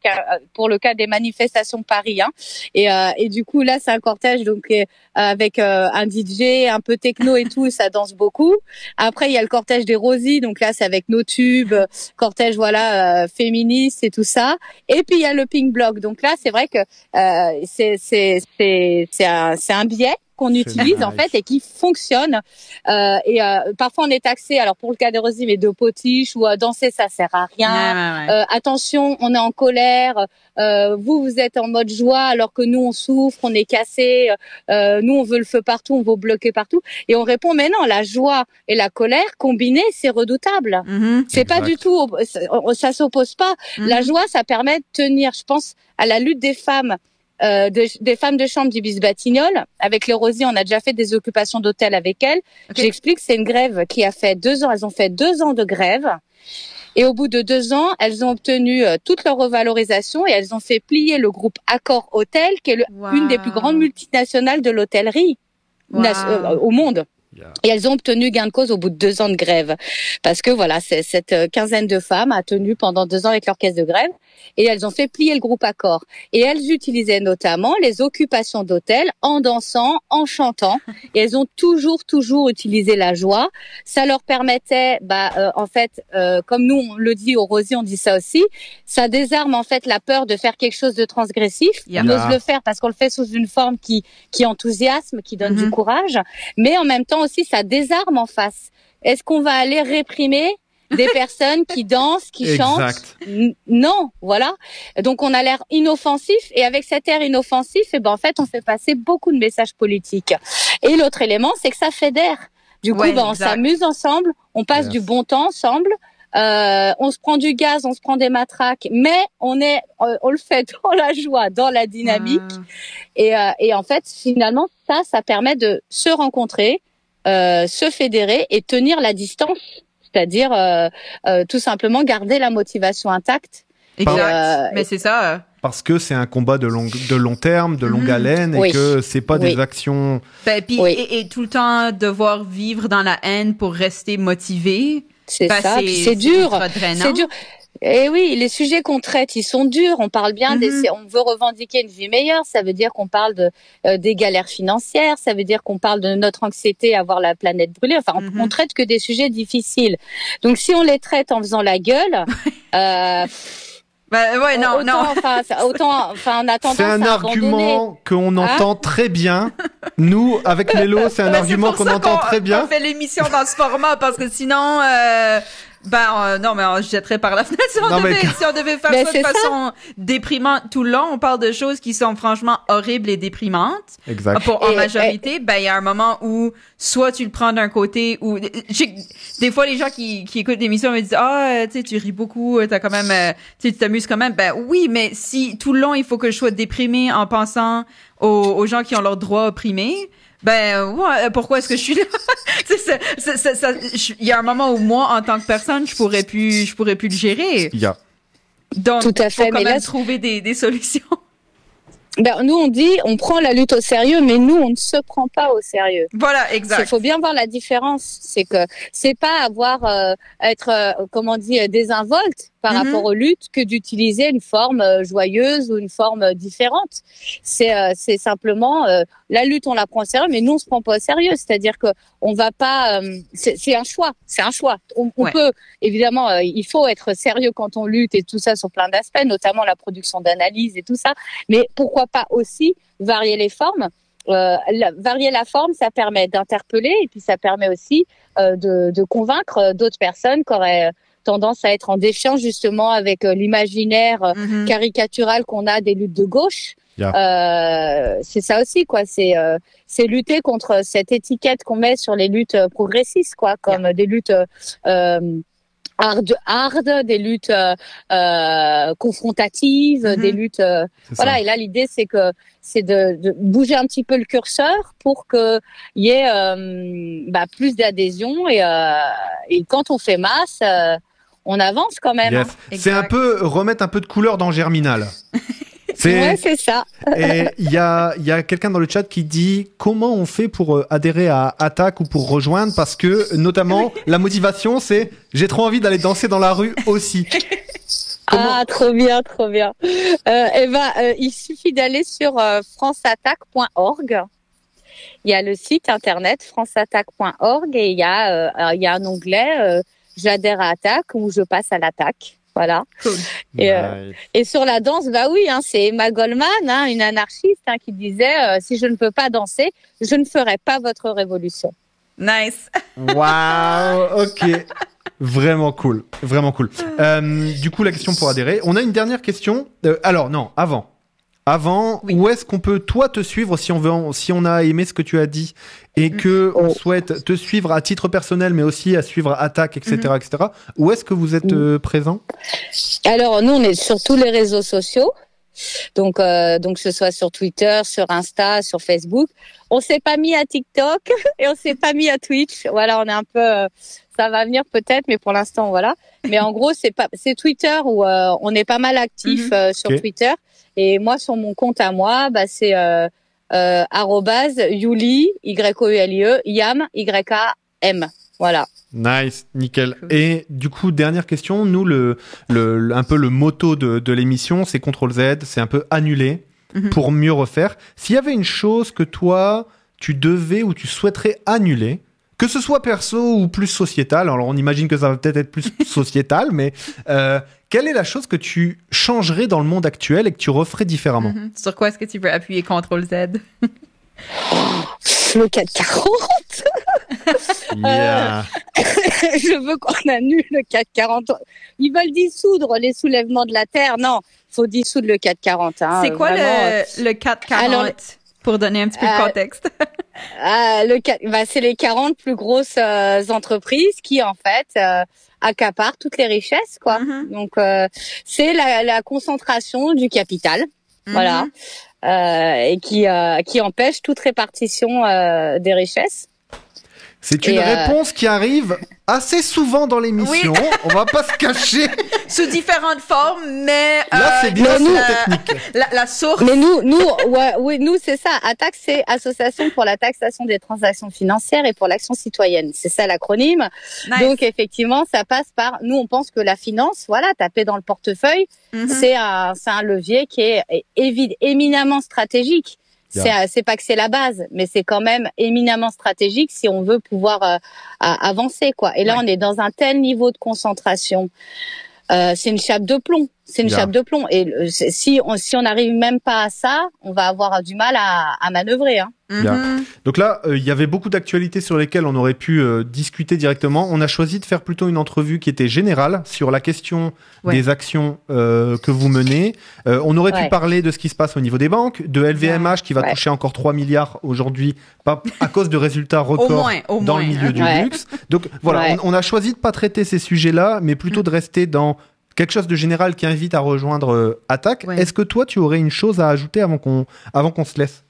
pour le cas des manifestations Paris. Hein. Et, et du coup, là, c'est un cortège donc avec un DJ, un peu techno et tout, ça danse beaucoup. Après, il y a le cortège des Rosies donc là c'est avec nos tubes, cortège voilà euh, féministe et tout ça. Et puis il y a le pink block. Donc là c'est vrai que euh, c'est c'est c'est c'est un un biais qu'on utilise en fait et qui fonctionne. Euh, et euh, parfois on est taxé, alors pour le cas d'Erosie, mais de potiche ou euh, danser ça sert à rien. Euh, attention, on est en colère. Euh, vous vous êtes en mode joie alors que nous on souffre, on est cassé. nous on veut le feu partout, on veut bloquer partout. Et on répond mais non, la joie et la colère combinées c'est redoutable. Mm-hmm. C'est pas du tout, ça, s'oppose pas. La mm-hmm. joie ça permet de tenir, je pense, à la lutte des femmes euh, des femmes de chambre du Batignolles. Avec les Rosiers, on a déjà fait des occupations d'hôtel avec elles. J'explique, c'est une grève qui a fait deux ans. Elles ont fait deux ans de grève. Et au bout de deux ans, elles ont obtenu euh, toute leur revalorisation et elles ont fait plier le groupe Accor Hôtel, qui est une des plus grandes multinationales de l'hôtellerie euh, au monde. Et elles ont obtenu gain de cause au bout de deux ans de grève. Parce que voilà, cette euh, quinzaine de femmes a tenu pendant deux ans avec leur caisse de grève et elles ont fait plier le groupe Accord. Et elles utilisaient notamment les occupations d'hôtels en dansant, en chantant. Et elles ont toujours, toujours utilisé la joie. Ça leur permettait, bah, euh, en fait, euh, comme nous on le dit au Rosy, on dit ça aussi, ça désarme en fait la peur de faire quelque chose de transgressif. On ose le faire parce qu'on le fait sous une forme qui, qui enthousiasme, qui donne du mm-hmm. courage. Mais en même temps aussi, ça désarme en face. Est-ce qu'on va aller réprimer des personnes qui dansent, qui chantent. Non, voilà. Donc on a l'air inoffensif et avec cet air inoffensif, et eh ben en fait on fait passer beaucoup de messages politiques. Et l'autre élément, c'est que ça fédère. Du coup, ben, on s'amuse ensemble, on passe du bon temps ensemble. Euh, on se prend du gaz, on se prend des matraques, mais on est, euh, on le fait dans la joie, dans la dynamique. Ah. Et, euh, et en fait, finalement, ça, ça permet de se rencontrer, euh, se fédérer et tenir la distance c'est-à-dire euh, euh, tout simplement garder la motivation intacte. Exact. Euh, Mais c'est ça. Parce que c'est un combat de long, de long terme, de longue mhm. haleine, et que c'est pas des actions. Ben, et, tout le temps devoir vivre dans la haine pour rester motivé. C'est ben, ça. C'est dur. C'est dur. Eh oui, les sujets qu'on traite, ils sont durs. On parle bien des, mhm. on veut revendiquer une vie meilleure. Ça veut dire qu'on parle de euh, des galères financières. Ça veut dire qu'on parle de notre anxiété à voir la planète brûler. Enfin, on, mhm. traite que des sujets difficiles. Donc, si on les traite en faisant la gueule, euh, bah, ouais, non, autant, non. Enfin, autant, enfin, on a tendance C'est un argument qu'on hein entend très bien. Nous, avec Mélo, c'est un argument qu'on entend très bien. On fait l'émission dans ce format parce que sinon, euh, ben euh, non, mais on jetterait par la fenêtre si on, devait, si on devait faire ça de façon déprimante tout le long. On parle de choses qui sont franchement horribles et déprimantes. Exact. Pour, en majorité, ben il y a un moment où soit tu le prends d'un côté ou des fois les gens qui, qui écoutent l'émission me disent ah tu sais tu ris beaucoup, t'as quand même euh, tu t'amuses quand même. Ben oui, mais si tout le long il faut que je sois déprimé en pensant aux, aux gens qui ont leurs droits opprimés ben ouais, pourquoi est-ce que je suis là? Il y a un moment où moi, en tant que personne, je pourrais plus, je pourrais plus le gérer. Il y a. Donc, Tout à fait, faut quand mais même là, trouver des, des solutions. Ben, nous, on dit, on prend la lutte au sérieux, mais nous, on ne se prend pas au sérieux. Voilà, exact. Il faut bien voir la différence. C'est que c'est pas avoir euh, être, euh, comment dire, désinvolte, par mhm. rapport aux luttes que d'utiliser une forme euh, joyeuse ou une forme euh, différente. C'est euh, c'est simplement la lutte on la prend au sérieux, mais nous on se prend pas au sérieux. C'est-à-dire que on va pas. c'est un choix. C'est un choix. On, peut évidemment, il faut être sérieux quand on lutte et tout ça sur plein d'aspects, notamment la production d'analyse et tout ça. Mais pourquoi pas aussi varier les formes? varier la forme, ça permet d'interpeller et puis ça permet aussi de, de, convaincre d'autres personnes qui auraient tendance à être en défiance justement avec euh, l'imaginaire euh, mhm. caricatural qu'on a des luttes de gauche. Euh, c'est ça aussi quoi. C'est c'est lutter contre cette étiquette qu'on met sur les luttes progressistes quoi, comme des luttes hard, hard, des luttes confrontatives, mhm. des luttes. voilà. Et là, l'idée, c'est que c'est de, de, bouger un petit peu le curseur pour que y ait bah, plus d'adhésion et, et quand on fait masse, on avance quand même. Hein. C'est un peu remettre un peu de couleur dans Germinal. C'est c'est ça. et il y a, y a quelqu'un dans le chat qui dit comment on fait pour euh, adhérer à Attaque ou pour rejoindre? Parce que notamment la motivation c'est j'ai trop envie d'aller danser dans la rue aussi. Ah, trop bien, trop bien. Euh, eh ben, euh, il suffit d'aller sur euh, franceattaque.org. Il y a le site internet franceattaque.org et il y a, il y a un onglet j'adhère à Attaque ou je passe à l'attaque. Voilà. Et, euh, et, sur la danse, bah oui, hein, c'est Emma Goldman, hein, une anarchiste, hein, qui disait euh, si je ne peux pas danser, je ne ferai pas votre révolution. Nice. Waouh. Ok. Vraiment cool, vraiment cool. Euh, du coup, la question pour adhérer. On a une dernière question. alors non, avant. Avant, où est-ce qu'on peut toi te suivre si on veut, si on a aimé ce que tu as dit et mm. que on souhaite te suivre à titre personnel, mais aussi à suivre Attaque, etc., mm-hmm. etc. Où est-ce que vous êtes euh, présent? Alors nous, on est sur tous les réseaux sociaux. Donc, euh, donc que ce soit sur Twitter, sur Insta, sur Facebook. On s'est pas mis à TikTok et on s'est pas mis à Twitch. Voilà, on est un peu, euh, ça va venir peut-être, mais pour l'instant, voilà. Mais en gros, c'est pas, c'est Twitter où on est pas mal actif mm-hmm. sur Twitter. Et moi, sur mon compte à moi, bah, c'est euh, euh, arrobase Yuli, Y-O-U-L-I-E, Yam, Y-A-M. Voilà. Nice, nickel. Et du coup, dernière question, nous, le, le, un peu le motto de, de l'émission, c'est CTRL Z, c'est un peu annuler Mhm. pour mieux refaire. S'il y avait une chose que toi, tu devais ou tu souhaiterais annuler, que ce soit perso ou plus sociétal, alors on imagine que ça va peut-être être plus sociétal, mais euh, quelle est la chose que tu changerais dans le monde actuel et que tu referais différemment? Mhm. Sur quoi est-ce que tu veux appuyer CTRL Z? Le 440. Yeah. Je veux qu'on annule le 440. Ils veulent dissoudre les soulèvements de la terre. Non, il faut dissoudre le 440. hein, c'est quoi vraiment. le, le 440? Pour donner un petit peu de euh, contexte. Le, qua- bah, c'est les 40 plus grosses euh, entreprises qui, en fait, euh, accaparent toutes les richesses, quoi. Mhm. Donc, euh, c'est la, la concentration du capital, voilà, Mhm. euh, et qui, euh, qui empêche toute répartition euh, des richesses. C'est une euh, réponse qui arrive assez souvent dans l'émission. On va pas se cacher. Sous différentes formes, mais Là, euh, c'est bien, nous- technique. la, la source. Mais nous, nous, ouais, oui, nous, c'est ça. ATTAC, c'est Association pour la taxation des transactions financières et pour l'action citoyenne. C'est ça l'acronyme. Nice. Donc, effectivement, ça passe par. Nous, on pense que la finance, voilà, taper dans le portefeuille, Mhm. c'est un, c'est un levier qui est évi- éminemment stratégique. C'est, euh, c'est pas que c'est la base, mais c'est quand même éminemment stratégique si on veut pouvoir euh, avancer, quoi. Et là, Ouais. on est dans un tel niveau de concentration. Euh, c'est une chape de plomb. C'est une Bien. chape de plomb. Et euh, si on si on n'arrive même pas à ça, on va avoir du mal à, à manœuvrer. Hein. Mhm. Donc là, euh, il y avait beaucoup d'actualités sur lesquelles on aurait pu euh, discuter directement. On a choisi de faire plutôt une entrevue qui était générale sur la question Ouais. des actions euh, que vous menez. Euh, on aurait pu parler de ce qui se passe au niveau des banques, de LVMH qui va Ouais. toucher encore 3 milliards aujourd'hui, pas à cause de résultats Au records moins, au dans moins. le milieu du Ouais. luxe. Donc voilà, Ouais. on, on a choisi de pas traiter ces sujets-là, mais plutôt de rester dans quelque chose de général qui invite à rejoindre euh, Attaque. Ouais. Est-ce que toi, tu aurais une chose à ajouter avant qu'on avant qu'on se laisse?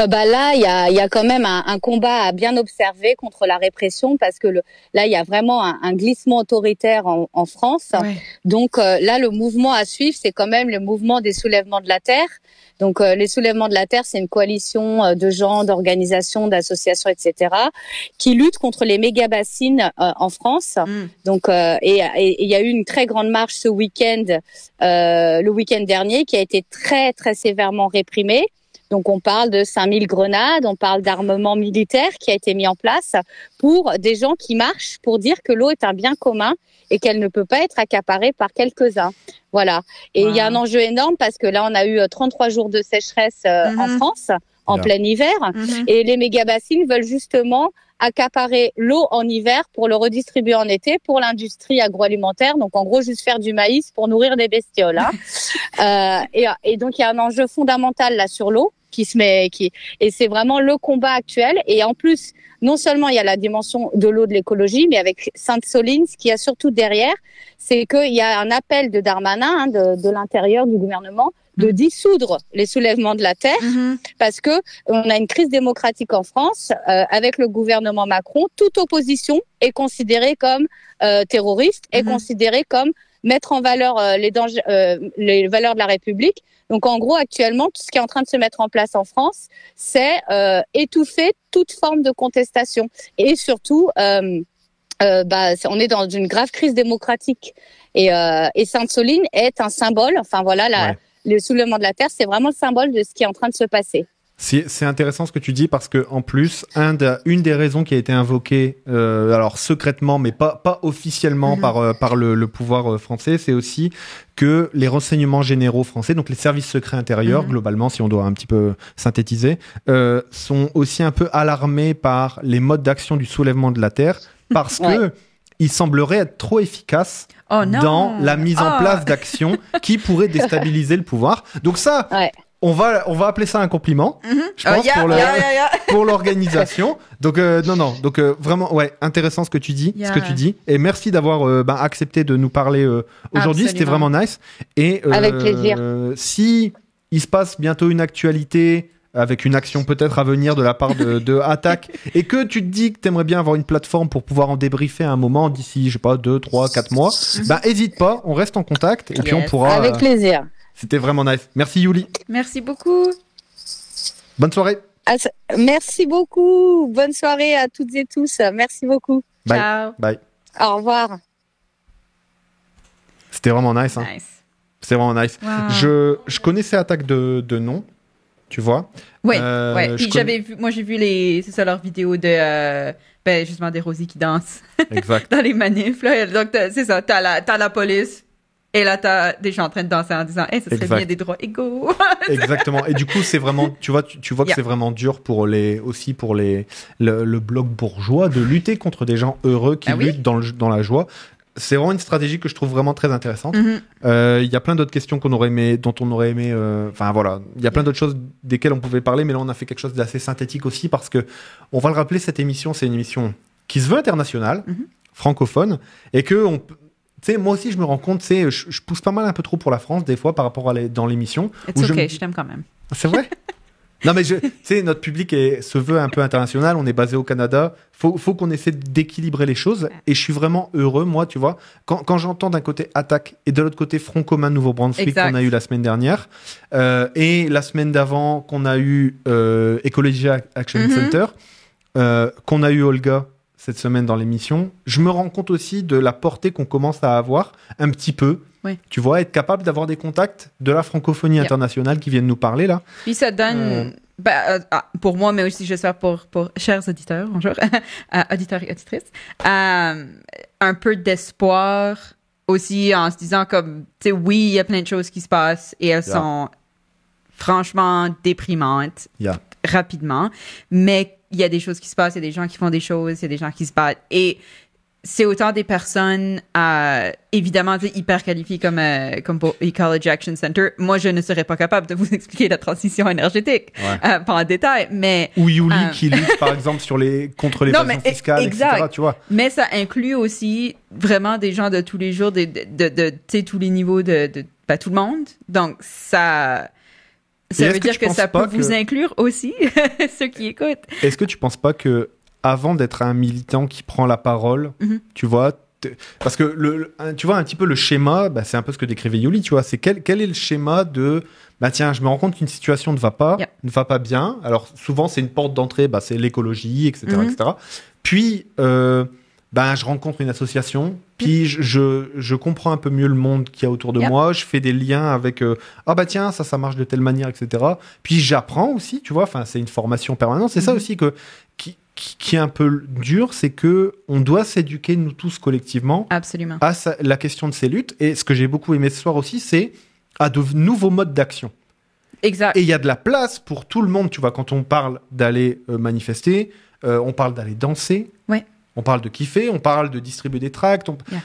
Euh, bah là, il y a, il y a quand même un, un combat à bien observer contre la répression parce que le, là, il y a vraiment un, un glissement autoritaire en, en France. Ouais. Donc euh, là, le mouvement à suivre, c'est quand même le mouvement des soulèvements de la terre. Donc euh, les soulèvements de la terre, c'est une coalition euh, de gens, d'organisations, d'associations, etc., qui luttent contre les méga bassines euh, en France. Mm. Donc euh, et il y a eu une très grande marche ce week-end, euh, le week-end dernier, qui a été très très sévèrement réprimée. Donc on parle de 5000 grenades, on parle d'armement militaire qui a été mis en place pour des gens qui marchent pour dire que l'eau est un bien commun et qu'elle ne peut pas être accaparée par quelques-uns. Voilà. Et il y a un enjeu énorme parce que là on a eu euh, 33 jours de sécheresse euh, en Mhm. France en plein hiver Mhm. et les méga-bassines veulent justement accaparer l'eau en hiver pour le redistribuer en été pour l'industrie agroalimentaire. Donc, en gros, juste faire du maïs pour nourrir des bestioles. hein. euh, et, et donc, il y a un enjeu fondamental là sur l'eau qui se met, qui, et c'est vraiment le combat actuel. Et en plus, non seulement il y a la dimension de l'eau de l'écologie, mais avec Sainte-Soline, ce qu'il y a surtout derrière, c'est qu'il y a un appel de Darmanin, hein, de, de l'intérieur du gouvernement, de dissoudre les soulèvements de la terre Mhm. parce que on a une crise démocratique en France euh, avec le gouvernement Macron. Toute opposition est considérée comme euh, terroriste, est Mhm. considérée comme mettre en valeur euh, les dangers, euh, les valeurs de la République. Donc en gros, actuellement, tout ce qui est en train de se mettre en place en France, c'est euh, étouffer toute forme de contestation et surtout. Euh, bah, on est dans une grave crise démocratique et, euh, et Sainte-Soline est un symbole. Enfin voilà, la, Ouais. le soulèvement de la terre, c'est vraiment le symbole de ce qui est en train de se passer. C'est intéressant ce que tu dis parce que en plus, un de- une des raisons qui a été invoquée, euh, alors secrètement, mais pas, pas officiellement Mhm. par, euh, par le, le pouvoir euh, français, c'est aussi que les renseignements généraux français, donc les services secrets intérieurs, Mhm. globalement, si on doit un petit peu synthétiser, euh, sont aussi un peu alarmés par les modes d'action du soulèvement de la Terre parce Ouais. que ils sembleraient être trop efficaces Oh dans la mise en Ah. place d'actions qui pourraient déstabiliser le pouvoir. Donc ça, Ouais. On va, on va appeler ça un compliment, Mhm. je pense, Oh, yeah, pour le- yeah, yeah, yeah. pour l'organisation. Donc euh, non, non, donc euh, vraiment, ouais, intéressant ce que tu dis, Yeah. ce que tu dis, et merci d'avoir euh, ben, accepté de nous parler euh, aujourd'hui. C'était vraiment nice. Et euh, Avec plaisir. Si il se passe bientôt une actualité avec une action peut-être à venir de la part de, de Attaque et que tu te dis que tu aimerais bien avoir une plateforme pour pouvoir en débriefer un moment d'ici, je sais pas, 2, 3, 4 mois, bah hésite pas, on reste en contact et puis on pourra. Avec plaisir. C'était vraiment nice. Merci Yuli. Merci beaucoup. Bonne soirée. Merci beaucoup. Bonne soirée à toutes et tous. Merci beaucoup. Bye. Ciao. Bye. Au revoir. C'était vraiment nice. Hein. Nice. C'était vraiment nice. Wow. Je, je connaissais Attaque de, de nom, tu vois. Ouais, Euh, ouais. je Puis connais- j'avais vu, moi j'ai vu les, c'est ça leurs vidéos de, euh, ben justement des Rosies qui dansent Exact. dans les manifs là. Donc c'est ça, t'as la, t'as la police et là t'as des gens en train de danser en disant, hey, ça serait Exact. bien des droits égaux. Exactement. Et du coup, c'est vraiment, tu vois, tu, tu vois que Yeah. c'est vraiment dur pour les, aussi pour les, le, le bloc bourgeois de lutter contre des gens heureux qui Ah oui. luttent dans, le, dans la joie. C'est vraiment une stratégie que je trouve vraiment très intéressante. Mhm. Euh, Il y a plein d'autres questions qu'on aurait aimé, dont on aurait aimé. euh, Enfin voilà, il y a plein d'autres choses desquelles on pouvait parler, mais là on a fait quelque chose d'assez synthétique aussi parce que on va le rappeler, cette émission, c'est une émission qui se veut internationale, Mhm. francophone, et que on, sais, moi aussi je me rends compte, c'est, je, je pousse pas mal un peu trop pour la France des fois par rapport à les- dans l'émission. It's Où je okay, t'aime quand même. C'est vrai? Non, mais tu sais, notre public est, se veut un peu international. On est basé au Canada. Faut, faut qu'on essaie d'équilibrer les choses. Et je suis vraiment heureux, moi, tu vois, quand, quand j'entends d'un côté Attaque et de l'autre côté Front commun Nouveau-Brunswick qu'on a eu la semaine dernière, euh, et la semaine d'avant qu'on a eu euh, Ecology Action Mhm. Center, euh, qu'on a eu Olga cette semaine dans l'émission, je me rends compte aussi de la portée qu'on commence à avoir un petit peu. Oui. Tu vois, être capable d'avoir des contacts de la francophonie Yeah. internationale qui viennent nous parler là. Puis ça donne, Euh. ben, euh, ah, pour moi, mais aussi j'espère pour, pour chers auditeurs, bonjour, euh, auditeurs et auditrices, euh, un peu d'espoir aussi en se disant comme, tu sais, oui, il y a plein de choses qui se passent et elles Yeah. sont franchement déprimantes Yeah. rapidement, mais il y a des choses qui se passent, il y a des gens qui font des choses, il y a des gens qui se battent et c'est autant des personnes euh, évidemment hyper qualifiées comme, euh, comme pour Ecology Action Center. Moi, je ne serais pas capable de vous expliquer la transition énergétique Ouais. euh, pas en détail, mais, Ou Yuli Euh. qui lutte par exemple sur les contre l'évasion mais fiscale, exact. etc. Tu vois. mais ça inclut aussi vraiment des gens de tous les jours, de, de, de, de, tu sais, tous les niveaux de, de ben, tout le monde. Donc, ça, ça veut que dire que ça peut vous inclure aussi, ceux qui écoutent. Est-ce que tu penses pas que avant d'être un militant qui prend la parole, Mhm. tu vois, parce que le, tu vois un petit peu le schéma, bah, c'est un peu ce que décrivait Yuli, tu vois, c'est quel, quel est le schéma de bah tiens, je me rends compte qu'une situation ne va pas, Yeah. ne va pas bien. Alors souvent c'est une porte d'entrée, bah, c'est l'écologie, etc., Mhm. etc. Puis euh, ben je rencontre une association, puis je, je, je comprends un peu mieux le monde qu'il y a autour de moi, je fais des liens avec euh, ah bah tiens ça ça marche de telle manière, etc. Puis j'apprends aussi, tu vois, enfin c'est une formation permanente. C'est ça Mhm. aussi que qui, qui, qui est un peu dur, c'est que on doit s'éduquer nous tous collectivement Absolument. à sa- la question de ces luttes. Et ce que j'ai beaucoup aimé ce soir aussi, c'est à de nouveaux modes d'action. Exact. Et il y a de la place pour tout le monde, tu vois, quand on parle d'aller euh, manifester, euh, on parle d'aller danser, Ouais. On parle de kiffer, on parle de distribuer des tracts. on- Yeah.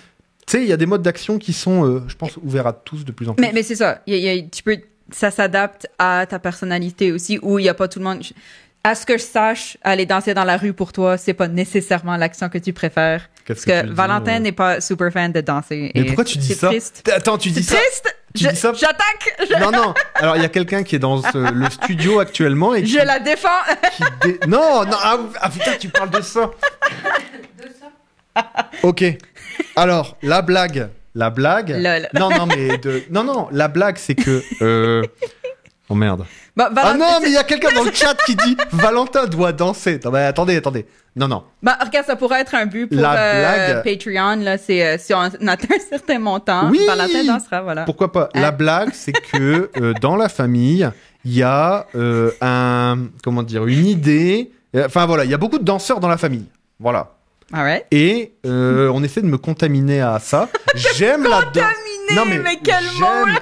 Tu sais, il y a des modes d'action qui sont, euh, je pense, ouverts à tous de plus en plus. Mais, mais c'est ça. Il y a- il y a- tu peux, ça s'adapte à ta personnalité aussi, où il n'y a pas tout le monde. À ce que je sache, aller danser dans la rue pour toi, c'est pas nécessairement l'action que tu préfères. Parce que Valentin n'est pas super fan de danser. Mais et pourquoi tu dis ça? triste. Attends, tu dis ça? triste. Tu Je- dis ça J'attaque. Je, Non, non. Alors, il y a quelqu'un qui est dans ce- le studio actuellement et qui, je la défends. qui dé- Non, non. Ah, ah, putain, tu parles de ça. Ok. Alors, la blague. La blague. Lol. Non, non, mais de... non, non. La blague, c'est que. euh, Oh merde. Bon, Ah non, mais il y a quelqu'un dans le chat qui dit Valentin doit danser. Non, attendez, attendez. Non, non. Bah, regarde, ça pourrait être un but pour La euh, blague. Patreon. Là, c'est euh, si on atteint un certain montant, Oui. Valentin dansera, voilà. Pourquoi pas? Hein? La blague, c'est que euh, dans la famille, il y a euh, un. Comment dire Une idée. Enfin, voilà, il y a beaucoup de danseurs dans la famille. Voilà. Right. Et euh, on essaie de me contaminer à ça. J'aime la danse. Contaminé, mais, quel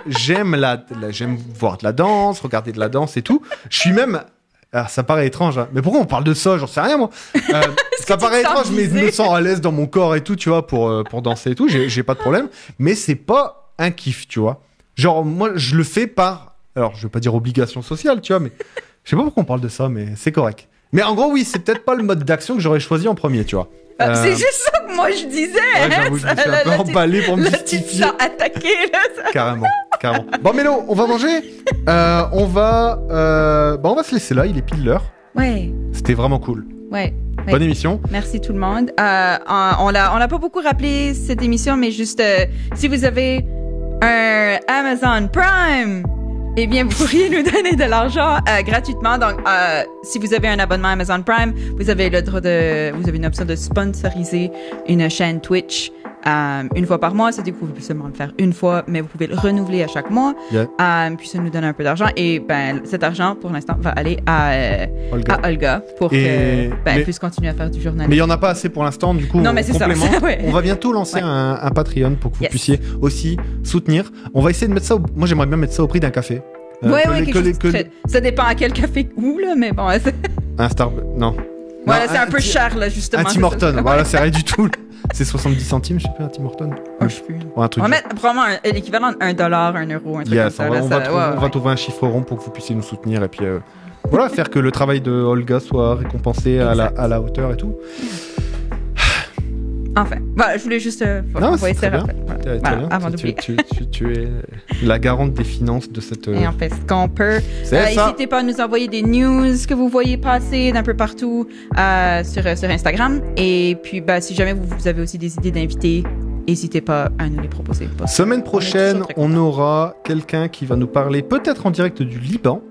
j'aime, la, la- j'aime voir de la danse, regarder de la danse et tout. Je suis même. Ah, ça paraît étrange, hein. mais pourquoi on parle de ça? J'en sais rien, moi. Euh, ça paraît étrange, mais je me sens à l'aise dans mon corps et tout, tu vois, pour, euh, pour danser et tout. J'ai, j'ai pas de problème. Mais c'est pas un kiff, tu vois. Genre, moi, je le fais par. Alors, je vais pas dire obligation sociale, tu vois, mais. Je sais pas pourquoi on parle de ça, mais c'est correct. Mais en gros, oui, c'est peut-être pas le mode d'action que j'aurais choisi en premier, tu vois. Euh, Euh, C'est juste ça que moi je disais. Ouais, hein, j'avoue, je me ça, suis un peu emballé pour me justifier. sens attaqué, là. ça- Carrément, carrément. Bon, Mélo, on va manger. Euh, on va, euh, bah, on va se laisser là. Il est pile l'heure. Ouais, C'était vraiment cool. ouais. Ouais. Bonne émission. Merci tout le monde. Euh, on l'a, on l'a pas beaucoup rappelé cette émission, mais juste euh, si vous avez un Amazon Prime, eh bien, vous pourriez nous donner de l'argent euh, gratuitement. Donc, euh, si vous avez un abonnement Amazon Prime, vous avez le droit de, vous avez une option de sponsoriser une chaîne Twitch. Euh, une fois par mois, c'est-à-dire que vous pouvez seulement le faire une fois, mais vous pouvez le renouveler à chaque mois. Yeah. Euh, puis ça nous donne un peu d'argent. Et ben, cet argent, pour l'instant, va aller à, euh, Olga. à Olga pour Et- que ben, puisse continuer à faire du journalisme. Mais il n'y en a pas assez pour l'instant, du coup, Non, on mais c'est ça, ouais. On va bientôt lancer Ouais. un, un Patreon pour que vous Yes. puissiez aussi soutenir. On va essayer de mettre ça. Au... Moi, j'aimerais bien mettre ça au prix d'un café. Ouais, que les- que les- que très- Ça dépend à quel café où, là, mais bon, c'est Un Star. Non. voilà, c'est un, peu Ti- cher, là, justement. Un Tim. Horton. Voilà, c'est rien du tout. C'est 70 centimes, je sais pas, un Tim Horton. Oh, je sais plus. Un truc. On va mettre probablement un- l'équivalent d'un dollar, un euro, un truc Yes, comme ça. on va, là, on ça- va trouver, ouais, on va ouais. trouver un chiffre rond pour que vous puissiez nous soutenir et puis euh, voilà, faire que le travail de Olga soit récompensé à la, à la hauteur et tout. Enfin, voilà, je voulais juste euh, Non, c'est ça très. Voilà, Très- très Voilà, bien. avant Tu- d'oublier. tu, tu- tu es la garante des finances de cette. euh, Et on fait ce qu'on peut. Euh. N'hésitez pas à nous envoyer des news que vous voyez passer d'un peu partout euh, sur, sur Instagram. Et puis, bah, si jamais vous, vous avez aussi des idées d'invités, n'hésitez pas à nous les proposer. Semaine prochaine, on aura quelqu'un qui va nous parler, peut-être en direct du Liban.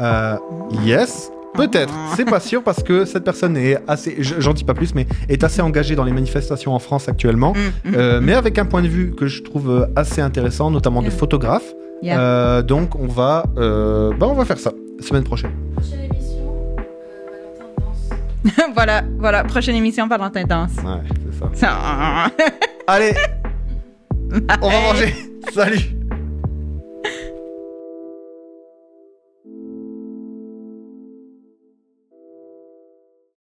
Euh, yes, peut-être. Ah. C'est pas sûr parce que cette personne est assez, j'en dis pas plus, mais est assez engagée dans les manifestations en France actuellement. Mm, mm, Euh, mm. mais avec un point de vue que je trouve assez intéressant, notamment de photographe. Yeah. Euh, donc on va, euh, bah on va faire ça semaine prochaine. Prochaine émission, Valentin danse. voilà, voilà. Prochaine émission, Valentin Danse. Ouais, c'est ça. Ça- Allez, on va manger. Salut.